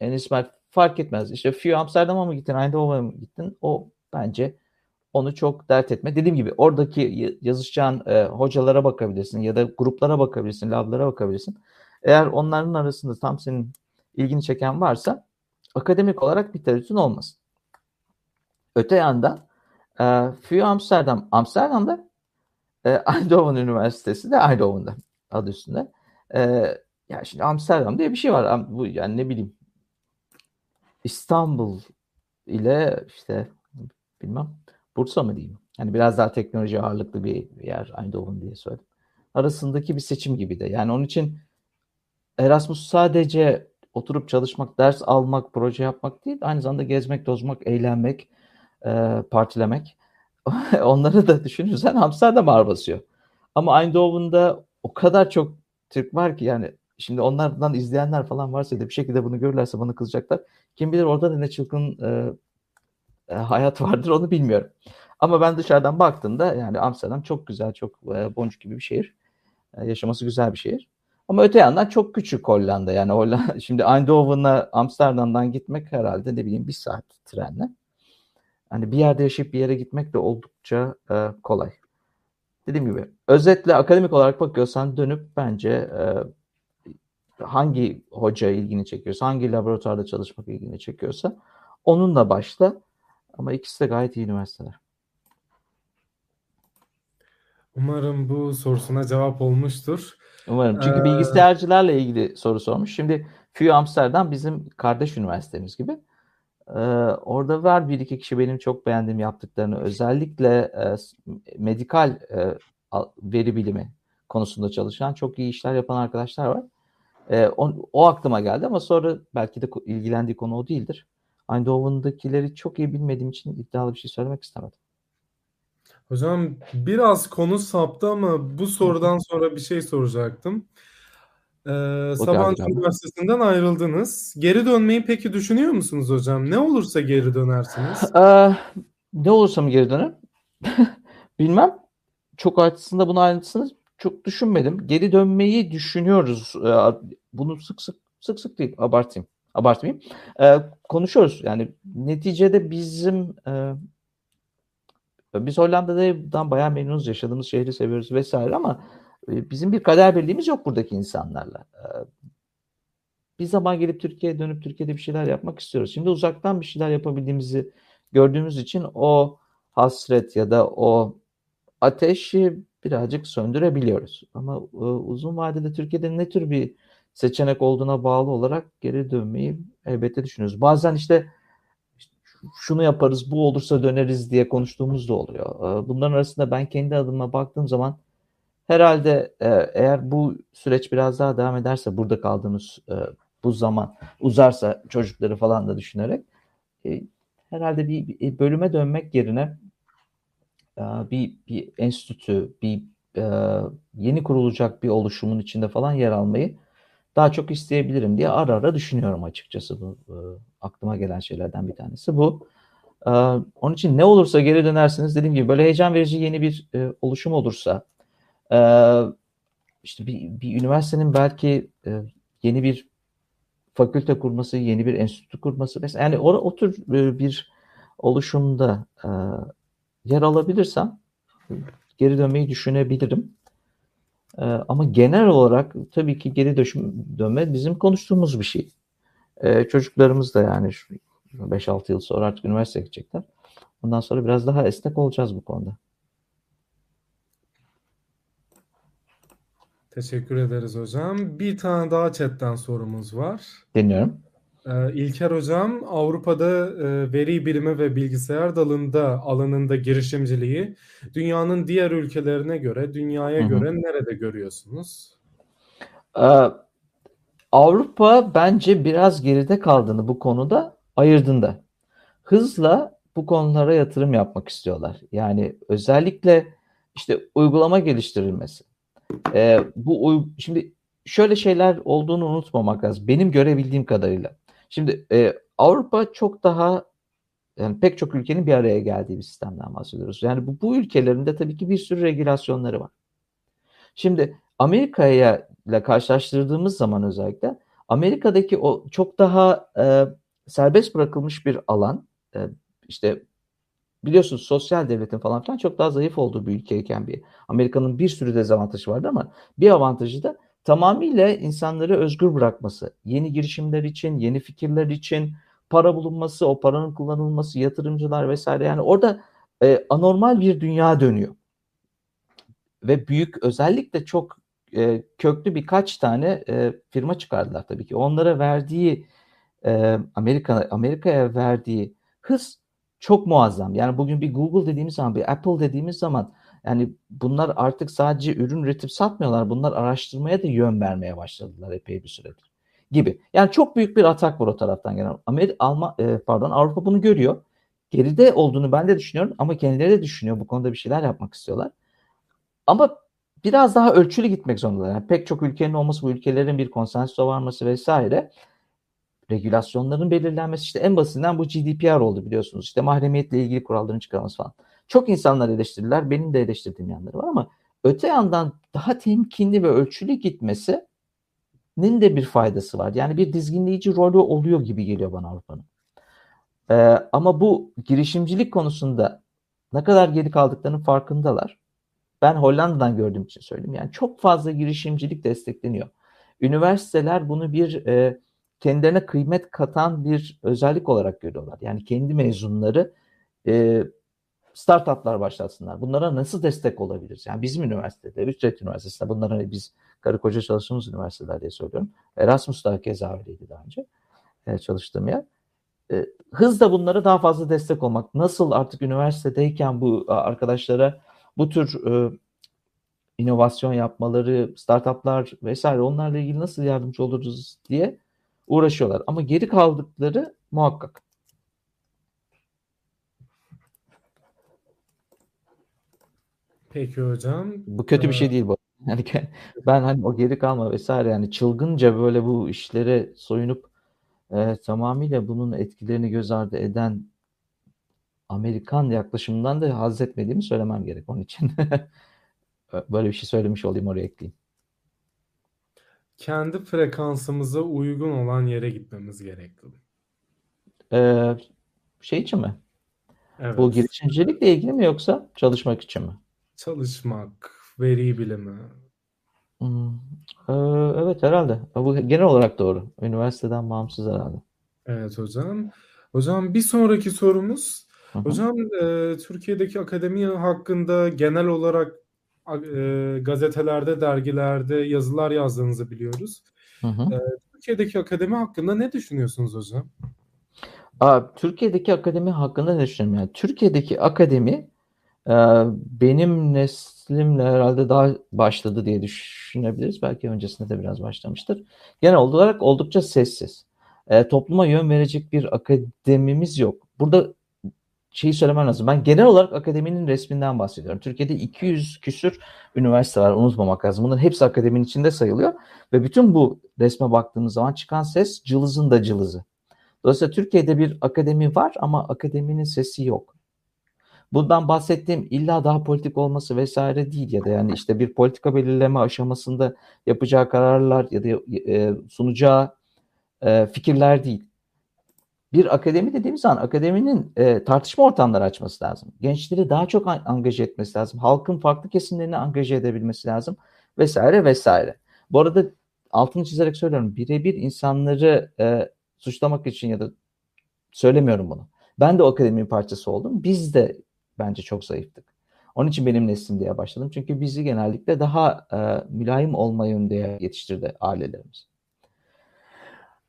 Enis Mert fark etmez. İşte FIU Amsterdam'a mı gittin, Eindhoven'a mı gittin? O bence onu çok dert etme. Dediğim gibi oradaki yazışacağın e, hocalara bakabilirsin ya da gruplara bakabilirsin, lablara bakabilirsin. Eğer onların arasında tam senin ilgini çeken varsa akademik olarak bir tereddütün olmasın. Öte yandan e, FIU Amsterdam, Amsterdam'da e, Eindhoven Üniversitesi de Eindhoven'da adı üstünde. E, ya şimdi Amsterdam diye bir şey var. Bu yani ne bileyim İstanbul ile işte bilmem Bursa mı diyeyim. Yani biraz daha teknoloji ağırlıklı bir yer Eindhoven diye söyledim. Arasındaki bir seçim gibi de. Yani onun için Erasmus sadece oturup çalışmak, ders almak, proje yapmak değil, aynı zamanda gezmek, tozmak, eğlenmek, e, partilemek. Onları da düşünürsen Amsterdam ağır basıyor. Ama Eindhoven'da o kadar çok Türk var ki yani şimdi onlardan izleyenler falan varsa da bir şekilde bunu görürlerse bana kızacaklar. Kim bilir orada da ne çılgın e, e, hayat vardır onu bilmiyorum. Ama ben dışarıdan baktığımda yani Amsterdam çok güzel, çok e, boncuk gibi bir şehir. E, yaşaması güzel bir şehir. Ama öte yandan çok küçük Hollanda. Yani Hollanda, şimdi Eindhoven'a Amsterdam'dan gitmek herhalde ne bileyim bir saat trenle. Hani bir yerde yaşayıp bir yere gitmek de oldukça e, kolay. Dediğim gibi özetle akademik olarak bakıyorsan dönüp bence e, hangi hoca ilgini çekiyorsa, hangi laboratuvarda çalışmak ilgini çekiyorsa onunla başla. Ama ikisi de gayet iyi üniversiteler. Umarım bu sorusuna cevap olmuştur. Umarım. Çünkü ee... bilgisayarcılarla ilgili soru sormuş. Şimdi FU Amsterdam bizim kardeş üniversitemiz gibi. Ee, orada var bir iki kişi benim çok beğendiğim yaptıklarını. Özellikle e, medikal e, veri bilimi konusunda çalışan çok iyi işler yapan arkadaşlar var. E, o, o aklıma geldi ama sonra belki de ilgilendiği konu o değildir. Eindhoven'dakileri çok iyi bilmediğim için iddialı bir şey söylemek istemedim. Hocam biraz konu saptı ama bu sorudan sonra bir şey soracaktım. Ee, Sabancı Üniversitesi'nden ayrıldınız. Geri dönmeyi peki düşünüyor musunuz hocam? Ne olursa geri dönersiniz. Ee, ne olursa mı geri dönerim? Bilmem. Çok aslında bunun ayrıntısını çok düşünmedim. Geri dönmeyi düşünüyoruz. Ee, bunu sık sık sık sık değil abartayım. Abartmayayım. Ee, konuşuyoruz. Yani neticede bizim e, biz Hollanda'dan bayağı memnunuz. Yaşadığımız şehri seviyoruz vesaire ama e, bizim bir kader birliğimiz yok buradaki insanlarla. E, bir zaman gelip Türkiye'ye dönüp Türkiye'de bir şeyler yapmak istiyoruz. Şimdi uzaktan bir şeyler yapabildiğimizi gördüğümüz için o hasret ya da o ateşi birazcık söndürebiliyoruz. Ama e, uzun vadede Türkiye'de ne tür bir seçenek olduğuna bağlı olarak geri dönmeyi elbette düşünüyoruz. Bazen işte şunu yaparız, bu olursa döneriz diye konuştuğumuz da oluyor. E, bunların arasında ben kendi adıma baktığım zaman herhalde e, eğer bu süreç biraz daha devam ederse burada kaldığımız e, bu zaman uzarsa çocukları falan da düşünerek e, herhalde bir, bir bölüme dönmek yerine bir bir enstitü, bir e, yeni kurulacak bir oluşumun içinde falan yer almayı daha çok isteyebilirim diye ara ara düşünüyorum açıkçası bu e, aklıma gelen şeylerden bir tanesi bu. E, onun için ne olursa geri dönersiniz dediğim gibi böyle heyecan verici yeni bir e, oluşum olursa işte bir, bir üniversitenin belki yeni bir fakülte kurması, yeni bir enstitü kurması mesela yani o, o tür bir oluşumda yer alabilirsem geri dönmeyi düşünebilirim. E, ama genel olarak tabii ki geri dönme bizim konuştuğumuz bir şey. E, çocuklarımız da yani 5-6 yıl sonra artık üniversiteye gidecekler. Ondan sonra biraz daha esnek olacağız bu konuda. Teşekkür ederiz hocam. Bir tane daha chatten sorumuz var. Dinliyorum. Ee, İlker hocam Avrupa'da e, veri bilimi ve bilgisayar dalında alanında girişimciliği dünyanın diğer ülkelerine göre, dünyaya Hı hı. göre nerede görüyorsunuz? Ee, Avrupa bence biraz geride kaldığını bu konuda ayırdığında. Hızla bu konulara yatırım yapmak istiyorlar. Yani özellikle işte uygulama geliştirilmesi. Ee, bu şimdi şöyle şeyler olduğunu unutmamak lazım. Benim görebildiğim kadarıyla. Şimdi e, Avrupa çok daha yani pek çok ülkenin bir araya geldiği bir sistemden bahsediyoruz. Yani bu, bu ülkelerinde tabii ki bir sürü regülasyonları var. Şimdi Amerika'ya ile karşılaştırdığımız zaman özellikle Amerika'daki o çok daha e, serbest bırakılmış bir alan. E, işte biliyorsunuz sosyal devletin falan filan çok daha zayıf olduğu bir ülkeyken bir Amerika'nın bir sürü dezavantajı vardı ama bir avantajı da tamamıyla insanları özgür bırakması, yeni girişimler için, yeni fikirler için para bulunması, o paranın kullanılması, yatırımcılar vesaire yani orada e, anormal bir dünya dönüyor. Ve büyük özellikle çok e, köklü birkaç tane e, firma çıkardılar tabii ki. Onlara verdiği e, Amerika Amerika'ya verdiği hız çok muazzam. Yani bugün bir Google dediğimiz zaman, bir Apple dediğimiz zaman yani bunlar artık sadece ürün üretip satmıyorlar. Bunlar araştırmaya da yön vermeye başladılar epey bir süredir gibi. Yani çok büyük bir atak var o taraftan gelen. Amerika, Alman, e, pardon Avrupa bunu görüyor. Geride olduğunu ben de düşünüyorum ama kendileri de düşünüyor. Bu konuda bir şeyler yapmak istiyorlar. Ama biraz daha ölçülü gitmek zorundalar. Yani pek çok ülkenin olması, bu ülkelerin bir konsensusa varması vesaire regülasyonların belirlenmesi işte en basitinden bu GDPR oldu biliyorsunuz. İşte mahremiyetle ilgili kuralların çıkarılması falan. Çok insanlar eleştirdiler. Benim de eleştirdiğim yanları var ama öte yandan daha temkinli ve ölçülü gitmesinin de bir faydası var. Yani bir dizginleyici rolü oluyor gibi geliyor bana Avrupa'nın. Ee, ama bu girişimcilik konusunda ne kadar geri kaldıklarının farkındalar. Ben Hollanda'dan gördüğüm için söyleyeyim. Yani çok fazla girişimcilik destekleniyor. Üniversiteler bunu bir e, kendilerine kıymet katan bir özellik olarak görüyorlar. Yani kendi mezunları e, startuplar başlatsınlar. Bunlara nasıl destek olabiliriz? Yani bizim üniversitede, Utrecht Üniversitesi'nde bunlara biz karı koca çalıştığımız üniversiteler diye söylüyorum. Erasmus'ta keza öyleydi daha önce e, çalıştığım yer. E, hızla bunlara daha fazla destek olmak. Nasıl artık üniversitedeyken bu arkadaşlara bu tür e, inovasyon yapmaları, startuplar vesaire onlarla ilgili nasıl yardımcı oluruz diye uğraşıyorlar. Ama geri kaldıkları muhakkak. Peki hocam. Bu kötü bir şey değil bu. Yani ben hani o geri kalma vesaire yani çılgınca böyle bu işlere soyunup e, tamamıyla bunun etkilerini göz ardı eden Amerikan yaklaşımından da haz etmediğimi söylemem gerek onun için. böyle bir şey söylemiş olayım oraya ekleyeyim kendi frekansımıza uygun olan yere gitmemiz gerekli. Ee, şey için mi? Evet. Bu girişimcilikle ilgili mi yoksa çalışmak için mi? Çalışmak, veri bilimi. Hmm. Ee, evet herhalde. Bu genel olarak doğru. Üniversiteden bağımsız herhalde. Evet hocam. Hocam bir sonraki sorumuz Hı hı. Hocam e, Türkiye'deki akademi hakkında genel olarak e, gazetelerde, dergilerde yazılar yazdığınızı biliyoruz. Hı hı. E, Türkiye'deki akademi hakkında ne düşünüyorsunuz hocam? Aa, Türkiye'deki akademi hakkında ne düşünüyorum? Yani Türkiye'deki akademi benim neslimle herhalde daha başladı diye düşünebiliriz. Belki öncesinde de biraz başlamıştır. Genel olarak oldukça sessiz. E, topluma yön verecek bir akademimiz yok. Burada şeyi söylemem lazım. Ben genel olarak akademinin resminden bahsediyorum. Türkiye'de 200 küsür üniversite var unutmamak lazım. Bunların hepsi akademinin içinde sayılıyor. Ve bütün bu resme baktığımız zaman çıkan ses cılızın da cılızı. Dolayısıyla Türkiye'de bir akademi var ama akademinin sesi yok. Bundan bahsettiğim illa daha politik olması vesaire değil ya da yani işte bir politika belirleme aşamasında yapacağı kararlar ya da e, sunacağı e, fikirler değil. Bir akademi dediğimiz zaman akademinin e, tartışma ortamları açması lazım. Gençleri daha çok angaje etmesi lazım. Halkın farklı kesimlerini angaje edebilmesi lazım vesaire vesaire. Bu arada altını çizerek söylüyorum. Birebir insanları e, suçlamak için ya da söylemiyorum bunu. Ben de o akademinin parçası oldum. Biz de bence çok zayıftık. Onun için benim neslim diye başladım. Çünkü bizi genellikle daha e, mülayim olma yönünde yetiştirdi ailelerimiz.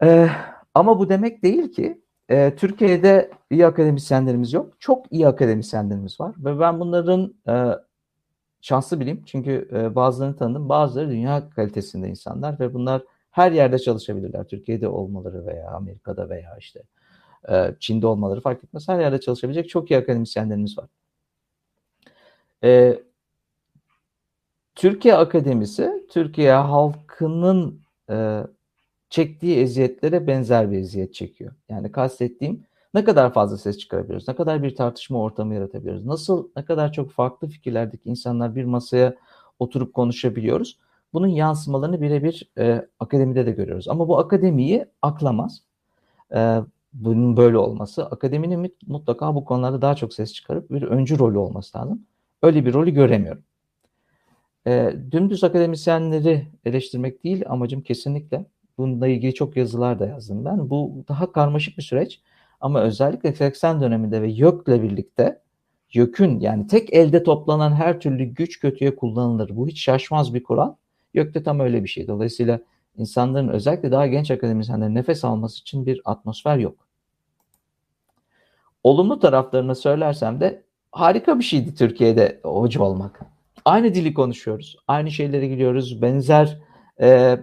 E, ama bu demek değil ki e, Türkiye'de iyi akademisyenlerimiz yok. Çok iyi akademisyenlerimiz var. Ve ben bunların e, şanslı bileyim. Çünkü e, bazılarını tanıdım. Bazıları dünya kalitesinde insanlar ve bunlar her yerde çalışabilirler. Türkiye'de olmaları veya Amerika'da veya işte e, Çin'de olmaları fark etmez. Her yerde çalışabilecek çok iyi akademisyenlerimiz var. E, Türkiye Akademisi, Türkiye halkının e, çektiği eziyetlere benzer bir eziyet çekiyor. Yani kastettiğim ne kadar fazla ses çıkarabiliyoruz, ne kadar bir tartışma ortamı yaratabiliyoruz, nasıl ne kadar çok farklı fikirlerdeki insanlar bir masaya oturup konuşabiliyoruz. Bunun yansımalarını birebir e, akademide de görüyoruz. Ama bu akademiyi aklamaz. E, bunun böyle olması. Akademinin mutlaka bu konularda daha çok ses çıkarıp bir öncü rolü olması lazım. Öyle bir rolü göremiyorum. E, dümdüz akademisyenleri eleştirmek değil amacım kesinlikle. Bununla ilgili çok yazılar da yazdım ben. Bu daha karmaşık bir süreç. Ama özellikle 80 döneminde ve YÖK'le birlikte YÖK'ün yani tek elde toplanan her türlü güç kötüye kullanılır. Bu hiç şaşmaz bir kural. YÖK'te tam öyle bir şey. Dolayısıyla insanların özellikle daha genç akademisyenlerin nefes alması için bir atmosfer yok. Olumlu taraflarını söylersem de harika bir şeydi Türkiye'de hoca olmak. Aynı dili konuşuyoruz. Aynı şeylere gidiyoruz. Benzer e,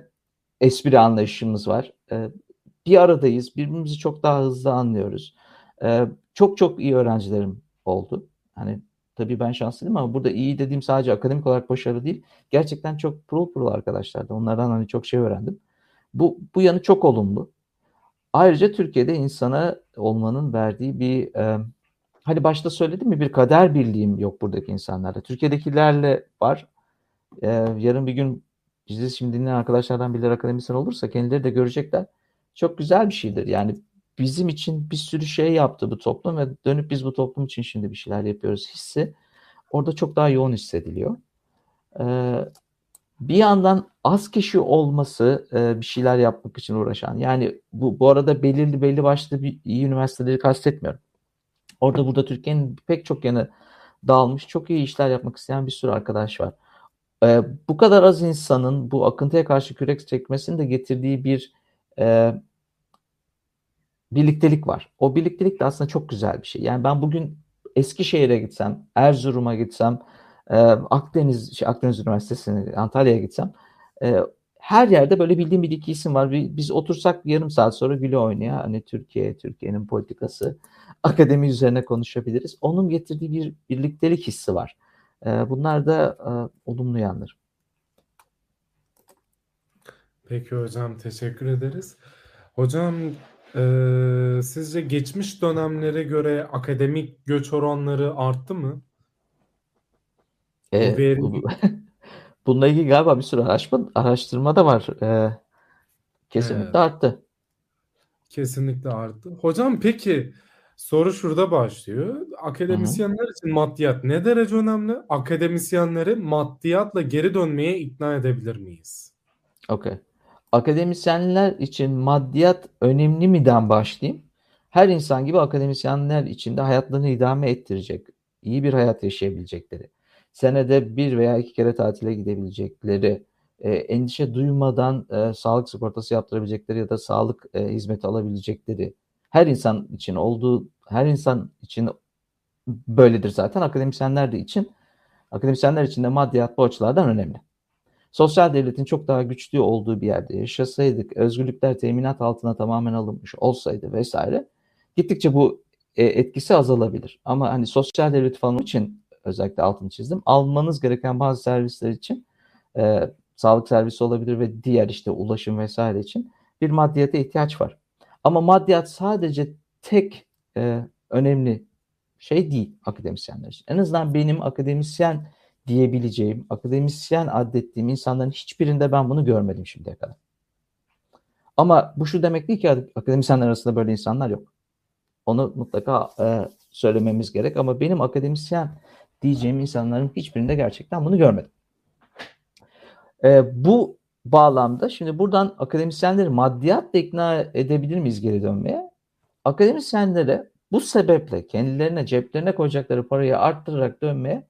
espri anlayışımız var. E, bir aradayız. Birbirimizi çok daha hızlı anlıyoruz. E, çok çok iyi öğrencilerim oldu. Hani tabii ben şanslıyım ama burada iyi dediğim sadece akademik olarak başarılı değil. Gerçekten çok pırıl pırıl arkadaşlardı. Onlardan hani çok şey öğrendim. Bu, bu yanı çok olumlu. Ayrıca Türkiye'de insana olmanın verdiği bir e, hani başta söyledim mi bir kader birliğim yok buradaki insanlarla. Türkiye'dekilerle var. E, yarın bir gün bizi şimdi dinleyen arkadaşlardan birileri akademisyen olursa kendileri de görecekler. Çok güzel bir şeydir. Yani bizim için bir sürü şey yaptı bu toplum ve dönüp biz bu toplum için şimdi bir şeyler yapıyoruz hissi orada çok daha yoğun hissediliyor. Ee, bir yandan az kişi olması e, bir şeyler yapmak için uğraşan yani bu bu arada belirli belli başlı bir iyi üniversiteleri kastetmiyorum. Orada burada Türkiye'nin pek çok yanı dağılmış çok iyi işler yapmak isteyen bir sürü arkadaş var. Ee, bu kadar az insanın bu akıntıya karşı kürek çekmesinin de getirdiği bir e, birliktelik var. O birliktelik de aslında çok güzel bir şey. Yani ben bugün Eskişehir'e gitsem, Erzurum'a gitsem, e, Akdeniz şey, Akdeniz Üniversitesi'ne, Antalya'ya gitsem e, her yerde böyle bildiğim bir iki isim var. Biz otursak yarım saat sonra güle oynaya hani Türkiye, Türkiye'nin politikası, akademi üzerine konuşabiliriz. Onun getirdiği bir birliktelik hissi var. E, bunlar da e, olumlu yanlar. Peki hocam teşekkür ederiz. Hocam ee, sizce geçmiş dönemlere göre akademik göç oranları arttı mı? Ee, veri- bu- bununla ilgili galiba bir sürü araştırma, araştırma da var. Ee, kesinlikle Evet. arttı. Kesinlikle arttı. Hocam peki soru şurada başlıyor. Akademisyenler için maddiyat ne derece önemli? Akademisyenleri maddiyatla geri dönmeye ikna edebilir miyiz? Okey. Akademisyenler için maddiyat önemli miden başlayayım. her insan gibi akademisyenler için de hayatlarını idame ettirecek, iyi bir hayat yaşayabilecekleri, senede bir veya iki kere tatile gidebilecekleri, e, endişe duymadan e, sağlık sigortası yaptırabilecekleri ya da sağlık e, hizmeti alabilecekleri, her insan için olduğu, her insan için böyledir zaten. Akademisyenler de için, akademisyenler için de maddiyat bu açılardan önemli. Sosyal devletin çok daha güçlü olduğu bir yerde yaşasaydık, özgürlükler teminat altına tamamen alınmış olsaydı vesaire, gittikçe bu e, etkisi azalabilir. Ama hani sosyal devlet falan için özellikle altını çizdim. Almanız gereken bazı servisler için e, sağlık servisi olabilir ve diğer işte ulaşım vesaire için bir maddiyata ihtiyaç var. Ama maddiyat sadece tek e, önemli şey değil akademisyenler için. En azından benim akademisyen diyebileceğim, akademisyen adettiğim insanların hiçbirinde ben bunu görmedim şimdiye kadar. Ama bu şu demek değil ki akademisyenler arasında böyle insanlar yok. Onu mutlaka e, söylememiz gerek ama benim akademisyen diyeceğim insanların hiçbirinde gerçekten bunu görmedim. E, bu bağlamda şimdi buradan akademisyenleri maddiyatla ikna edebilir miyiz geri dönmeye? Akademisyenlere bu sebeple kendilerine ceplerine koyacakları parayı arttırarak dönmeye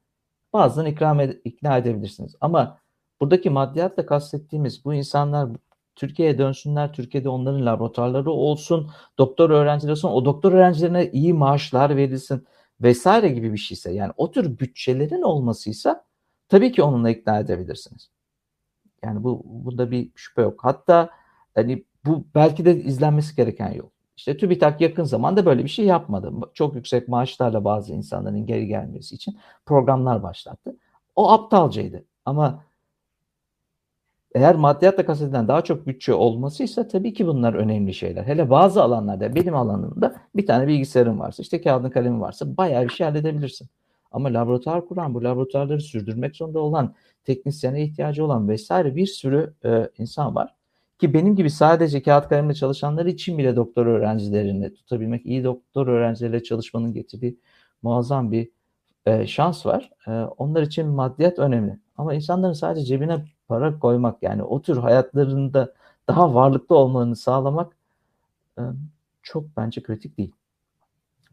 bazen ikram ed- ikna edebilirsiniz. Ama buradaki maddiyatla kastettiğimiz bu insanlar Türkiye'ye dönsünler, Türkiye'de onların laboratuvarları olsun, doktor öğrencileri olsun, o doktor öğrencilerine iyi maaşlar verilsin vesaire gibi bir şeyse yani o tür bütçelerin olmasıysa tabii ki onunla ikna edebilirsiniz. Yani bu bunda bir şüphe yok. Hatta hani bu belki de izlenmesi gereken yol. İşte TÜBİTAK yakın zamanda böyle bir şey yapmadı. Çok yüksek maaşlarla bazı insanların geri gelmesi için programlar başlattı. O aptalcaydı. Ama eğer maddiyatla kastedilen daha çok bütçe olmasıysa tabii ki bunlar önemli şeyler. Hele bazı alanlarda benim alanımda bir tane bilgisayarım varsa işte kağıdın kalemin varsa bayağı bir şey halledebilirsin. Ama laboratuvar kuran, bu laboratuvarları sürdürmek zorunda olan, teknisyene ihtiyacı olan vesaire bir sürü e, insan var. Ki benim gibi sadece kağıt kalemle çalışanlar için bile doktor öğrencilerini tutabilmek, iyi doktor öğrencileriyle çalışmanın getirdiği muazzam bir e, şans var. E, onlar için maddiyat önemli. Ama insanların sadece cebine para koymak yani o tür hayatlarında daha varlıklı olmalarını sağlamak e, çok bence kritik değil.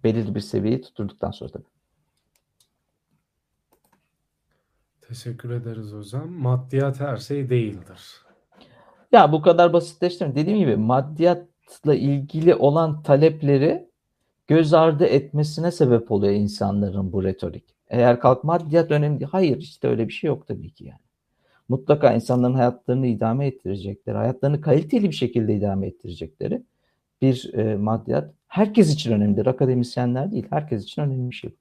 Belirli bir seviyeyi tutturduktan sonra tabii. Teşekkür ederiz hocam. Maddiyat her şey değildir. Ya bu kadar basitleştirme. Dediğim gibi maddiyatla ilgili olan talepleri göz ardı etmesine sebep oluyor insanların bu retorik. Eğer kalk maddiyat önemli. Hayır işte öyle bir şey yok tabii ki yani. Mutlaka insanların hayatlarını idame ettirecekleri, hayatlarını kaliteli bir şekilde idame ettirecekleri bir e, maddiyat herkes için önemlidir. Akademisyenler değil, herkes için önemli bir şey.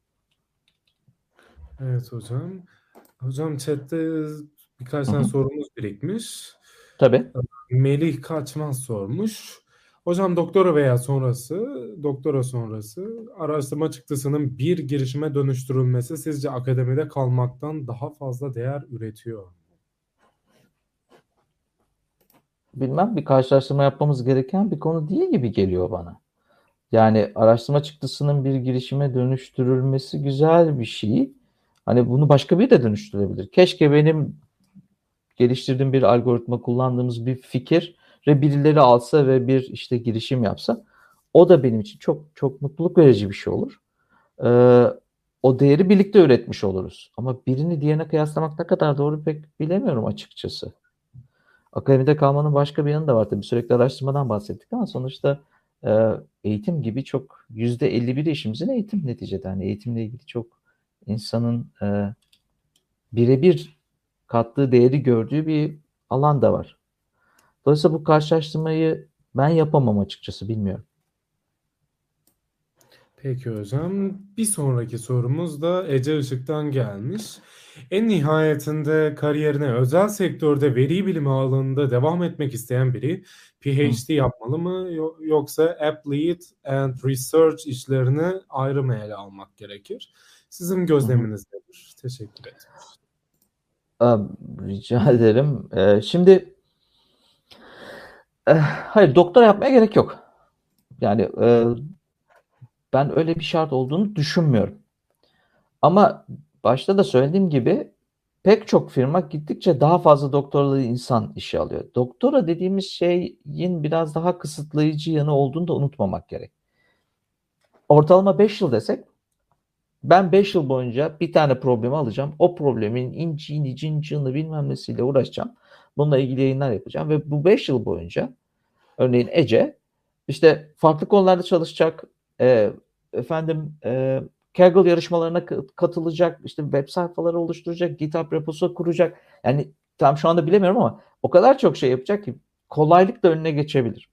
Evet hocam. Hocam chatte birkaç tane sorumuz birikmiş. Tabii. Melih Kaçmaz sormuş. Hocam doktora veya sonrası, doktora sonrası araştırma çıktısının bir girişime dönüştürülmesi sizce akademide kalmaktan daha fazla değer üretiyor mu? Bilmem bir karşılaştırma yapmamız gereken bir konu değil gibi geliyor bana. Yani araştırma çıktısının bir girişime dönüştürülmesi güzel bir şey. Hani bunu başka bir de dönüştürebilir. Keşke benim geliştirdiğim bir algoritma kullandığımız bir fikir ve birileri alsa ve bir işte girişim yapsa o da benim için çok çok mutluluk verici bir şey olur. Ee, o değeri birlikte üretmiş oluruz. Ama birini diğerine kıyaslamak ne kadar doğru pek bilemiyorum açıkçası. Akademide kalmanın başka bir yanı da var tabii. Sürekli araştırmadan bahsettik ama sonuçta e, eğitim gibi çok yüzde 51 işimizin eğitim neticede. Yani eğitimle ilgili çok insanın e, birebir kattığı değeri gördüğü bir alan da var. Dolayısıyla bu karşılaştırmayı ben yapamam açıkçası bilmiyorum. Peki hocam. Bir sonraki sorumuz da Ece Işık'tan gelmiş. En nihayetinde kariyerine özel sektörde veri bilimi alanında devam etmek isteyen biri PhD Hı. yapmalı mı yoksa Applead and Research işlerini ayrı mı ele almak gerekir? Sizin gözleminiz nedir? Teşekkür ederim. Rica ederim. Şimdi hayır doktora yapmaya gerek yok. Yani ben öyle bir şart olduğunu düşünmüyorum. Ama başta da söylediğim gibi pek çok firma gittikçe daha fazla doktoralı insan işe alıyor. Doktora dediğimiz şeyin biraz daha kısıtlayıcı yanı olduğunu da unutmamak gerek. ortalama 5 yıl desek ben 5 yıl boyunca bir tane problemi alacağım. O problemin inciğini, cincini bilmem nesiyle uğraşacağım. Bununla ilgili yayınlar yapacağım ve bu 5 yıl boyunca örneğin Ece işte farklı konularda çalışacak, e, efendim e, Kaggle yarışmalarına katılacak, işte web sayfaları oluşturacak, GitHub reposu kuracak. Yani tam şu anda bilemiyorum ama o kadar çok şey yapacak ki kolaylıkla önüne geçebilir.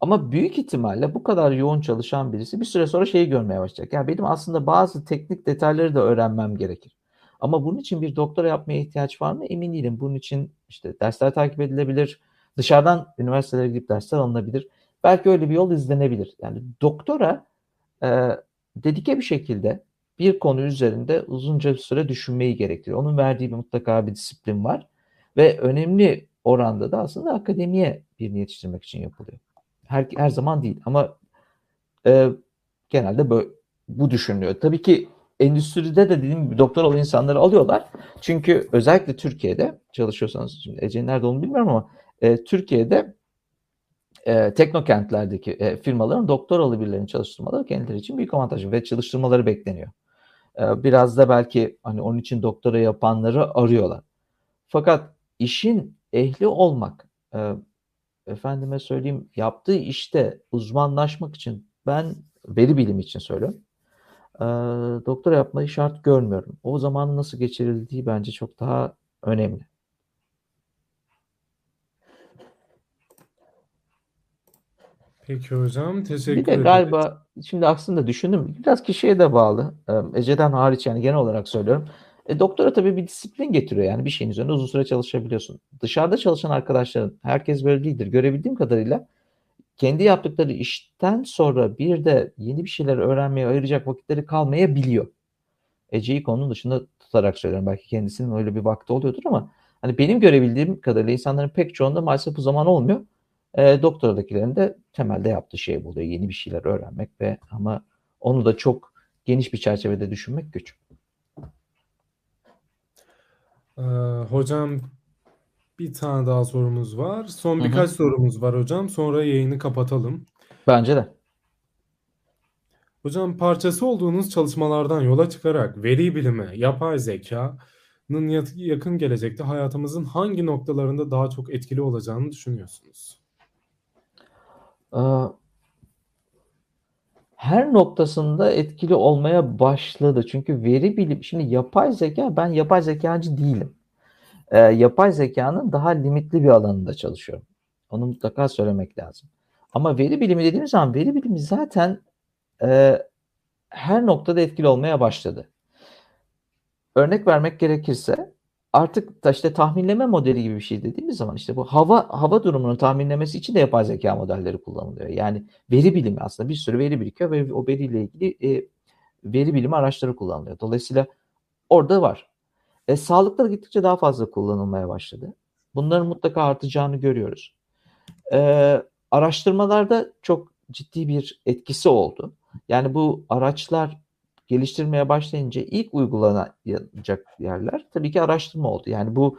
Ama büyük ihtimalle bu kadar yoğun çalışan birisi bir süre sonra şeyi görmeye başlayacak. Yani benim aslında bazı teknik detayları da öğrenmem gerekir. Ama bunun için bir doktora yapmaya ihtiyaç var mı? Emin değilim. Bunun için işte dersler takip edilebilir. Dışarıdan üniversitelere gidip dersler alınabilir. Belki öyle bir yol izlenebilir. Yani doktora e, dedike bir şekilde bir konu üzerinde uzunca bir süre düşünmeyi gerektiriyor. Onun verdiği bir mutlaka bir disiplin var. Ve önemli oranda da aslında akademiye birini yetiştirmek için yapılıyor. Her, her zaman değil ama e, genelde böyle, bu düşünülüyor. Tabii ki endüstride de dediğim gibi doktor olan insanları alıyorlar. Çünkü özellikle Türkiye'de çalışıyorsanız, şimdi Ece'nin nerede olduğunu bilmiyorum ama e, Türkiye'de e, teknokentlerdeki e, firmaların doktoralı birilerini çalıştırmaları kendileri için büyük avantaj ve çalıştırmaları bekleniyor. E, biraz da belki hani onun için doktora yapanları arıyorlar. Fakat işin ehli olmak, e, efendime söyleyeyim yaptığı işte uzmanlaşmak için ben veri bilimi için söylüyorum. E, doktora yapmayı şart görmüyorum. O zamanın nasıl geçirildiği bence çok daha önemli. Peki hocam teşekkür Bir de ederim. galiba şimdi aslında düşündüm biraz kişiye de bağlı. Ee, Ece'den hariç yani genel olarak söylüyorum. E, doktora tabii bir disiplin getiriyor yani bir şeyin üzerine uzun süre çalışabiliyorsun. Dışarıda çalışan arkadaşların herkes böyle değildir. Görebildiğim kadarıyla kendi yaptıkları işten sonra bir de yeni bir şeyler öğrenmeye ayıracak vakitleri kalmayabiliyor. Ece'yi konunun dışında tutarak söylüyorum. Belki kendisinin öyle bir vakti oluyordur ama hani benim görebildiğim kadarıyla insanların pek çoğunda maalesef bu zaman olmuyor. E, doktoradakilerin de temelde yaptığı şey buluyor. Yeni bir şeyler öğrenmek ve ama onu da çok geniş bir çerçevede düşünmek güç. Ee, hocam bir tane daha sorumuz var. Son Hı hı. birkaç sorumuz var hocam. Sonra yayını kapatalım. Bence de. Hocam parçası olduğunuz çalışmalardan yola çıkarak veri bilimi, yapay zekanın ya- yakın gelecekte hayatımızın hangi noktalarında daha çok etkili olacağını düşünüyorsunuz? Ee, her noktasında etkili olmaya başladı. Çünkü veri bilim, şimdi yapay zeka, ben yapay zekacı değilim. Ee, yapay zekanın daha limitli bir alanında çalışıyorum. Onu mutlaka söylemek lazım. Ama veri bilimi dediğimiz zaman veri bilimi zaten e, her noktada etkili olmaya başladı. Örnek vermek gerekirse artık da işte tahminleme modeli gibi bir şey dediğimiz zaman işte bu hava hava durumunun tahminlemesi için de yapay zeka modelleri kullanılıyor. Yani veri bilimi aslında bir sürü veri birikiyor ve o veriyle ilgili e, veri bilimi araçları kullanılıyor. Dolayısıyla orada var. E, sağlıkta da gittikçe daha fazla kullanılmaya başladı. Bunların mutlaka artacağını görüyoruz. E, araştırmalarda çok ciddi bir etkisi oldu. Yani bu araçlar geliştirmeye başlayınca ilk uygulanacak yerler tabii ki araştırma oldu. Yani bu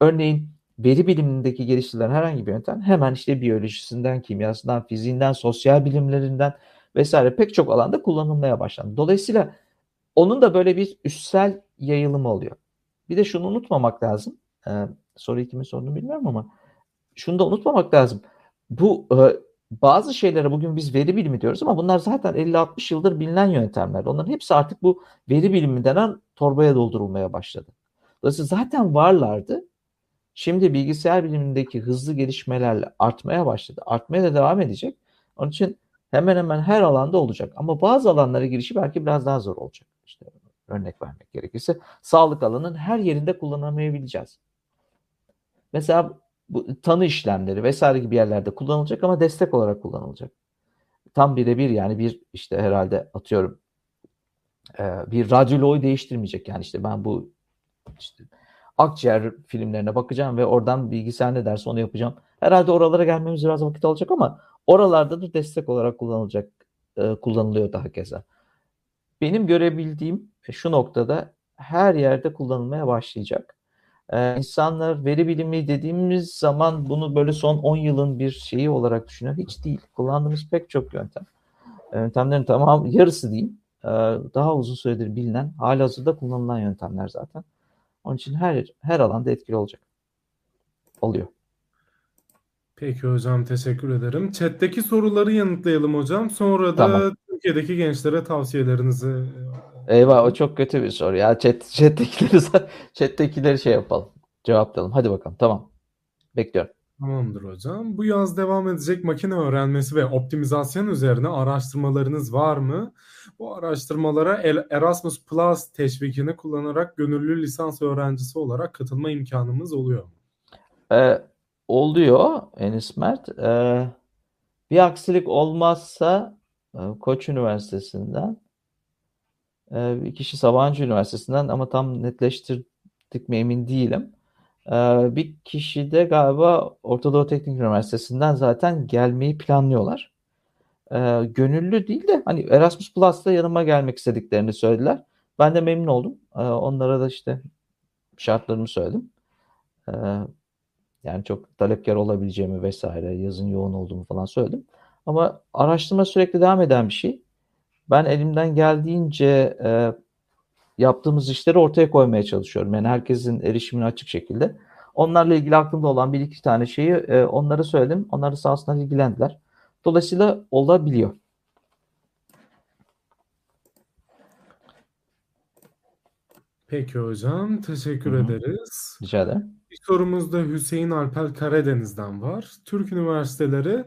örneğin veri bilimindeki geliştirilen herhangi bir yöntem hemen işte biyolojisinden, kimyasından, fiziğinden, sosyal bilimlerinden vesaire pek çok alanda kullanılmaya başlandı. Dolayısıyla onun da böyle bir üstsel yayılımı oluyor. Bir de şunu unutmamak lazım. Ee, soruyu kimin sorduğunu bilmiyorum ama şunu da unutmamak lazım. Bu e, bazı şeylere bugün biz veri bilimi diyoruz ama bunlar zaten 50-60 yıldır bilinen yöntemler. Onların hepsi artık bu veri bilimi denen torbaya doldurulmaya başladı. Dolayısıyla zaten varlardı. Şimdi bilgisayar bilimindeki hızlı gelişmelerle artmaya başladı. Artmaya da devam edecek. Onun için hemen hemen her alanda olacak. Ama bazı alanlara girişi belki biraz daha zor olacak. İşte örnek vermek gerekirse sağlık alanının her yerinde kullanamayabileceğiz. Mesela bu tanı işlemleri vesaire gibi yerlerde kullanılacak ama destek olarak kullanılacak. Tam birebir yani bir işte herhalde atıyorum bir radyoloğu değiştirmeyecek. Yani işte ben bu işte akciğer filmlerine bakacağım ve oradan bilgisayar ne derse onu yapacağım. Herhalde oralara gelmemiz biraz vakit alacak ama oralarda da destek olarak kullanılacak kullanılıyor daha keza. Benim görebildiğim şu noktada her yerde kullanılmaya başlayacak. Ee, insanlar veri bilimi dediğimiz zaman bunu böyle son 10 yılın bir şeyi olarak düşünüyor. Hiç değil. Kullandığımız pek çok yöntem. yöntemlerin tamam yarısı diyeyim daha uzun süredir bilinen, halihazırda kullanılan yöntemler zaten. Onun için her her alanda etkili olacak. Oluyor. Peki hocam teşekkür ederim. Chat'teki soruları yanıtlayalım hocam. Sonra da Tamam. Türkiye'deki gençlere tavsiyelerinizi Eyvah o çok kötü bir soru ya. Chat, chat'tekileri, chat'tekileri şey yapalım. Cevaplayalım. Hadi bakalım. Tamam. Bekliyorum. Tamamdır hocam. Bu yaz devam edecek makine öğrenmesi ve optimizasyon üzerine araştırmalarınız var mı? Bu araştırmalara Erasmus Plus teşvikini kullanarak gönüllü lisans öğrencisi olarak katılma imkanımız oluyor mu? Ee, oluyor Enis Mert. Ee, bir aksilik olmazsa e, Koç Üniversitesi'nden bir kişi Sabancı Üniversitesi'nden ama tam netleştirdik mi emin değilim. Ee, bir kişi de galiba Orta Doğu Teknik Üniversitesi'nden zaten gelmeyi planlıyorlar. Ee, gönüllü değil de hani Erasmus Plus'ta yanıma gelmek istediklerini söylediler. Ben de memnun oldum. Ee, onlara da işte şartlarımı söyledim. Ee, yani çok talepkar olabileceğimi vesaire, yazın yoğun olduğumu falan söyledim. Ama araştırma sürekli devam eden bir şey. Ben elimden geldiğince e, yaptığımız işleri ortaya koymaya çalışıyorum. Yani herkesin erişimine açık şekilde. Onlarla ilgili aklımda olan bir iki tane şeyi e, onlara söyledim. Onlar da sağ olsunlar ilgilendiler. Dolayısıyla olabiliyor. Peki hocam, teşekkür Hı hı. ederiz. Rica ederim. Bir sorumuz da Hüseyin Alper Karadeniz'den var. Türk üniversiteleri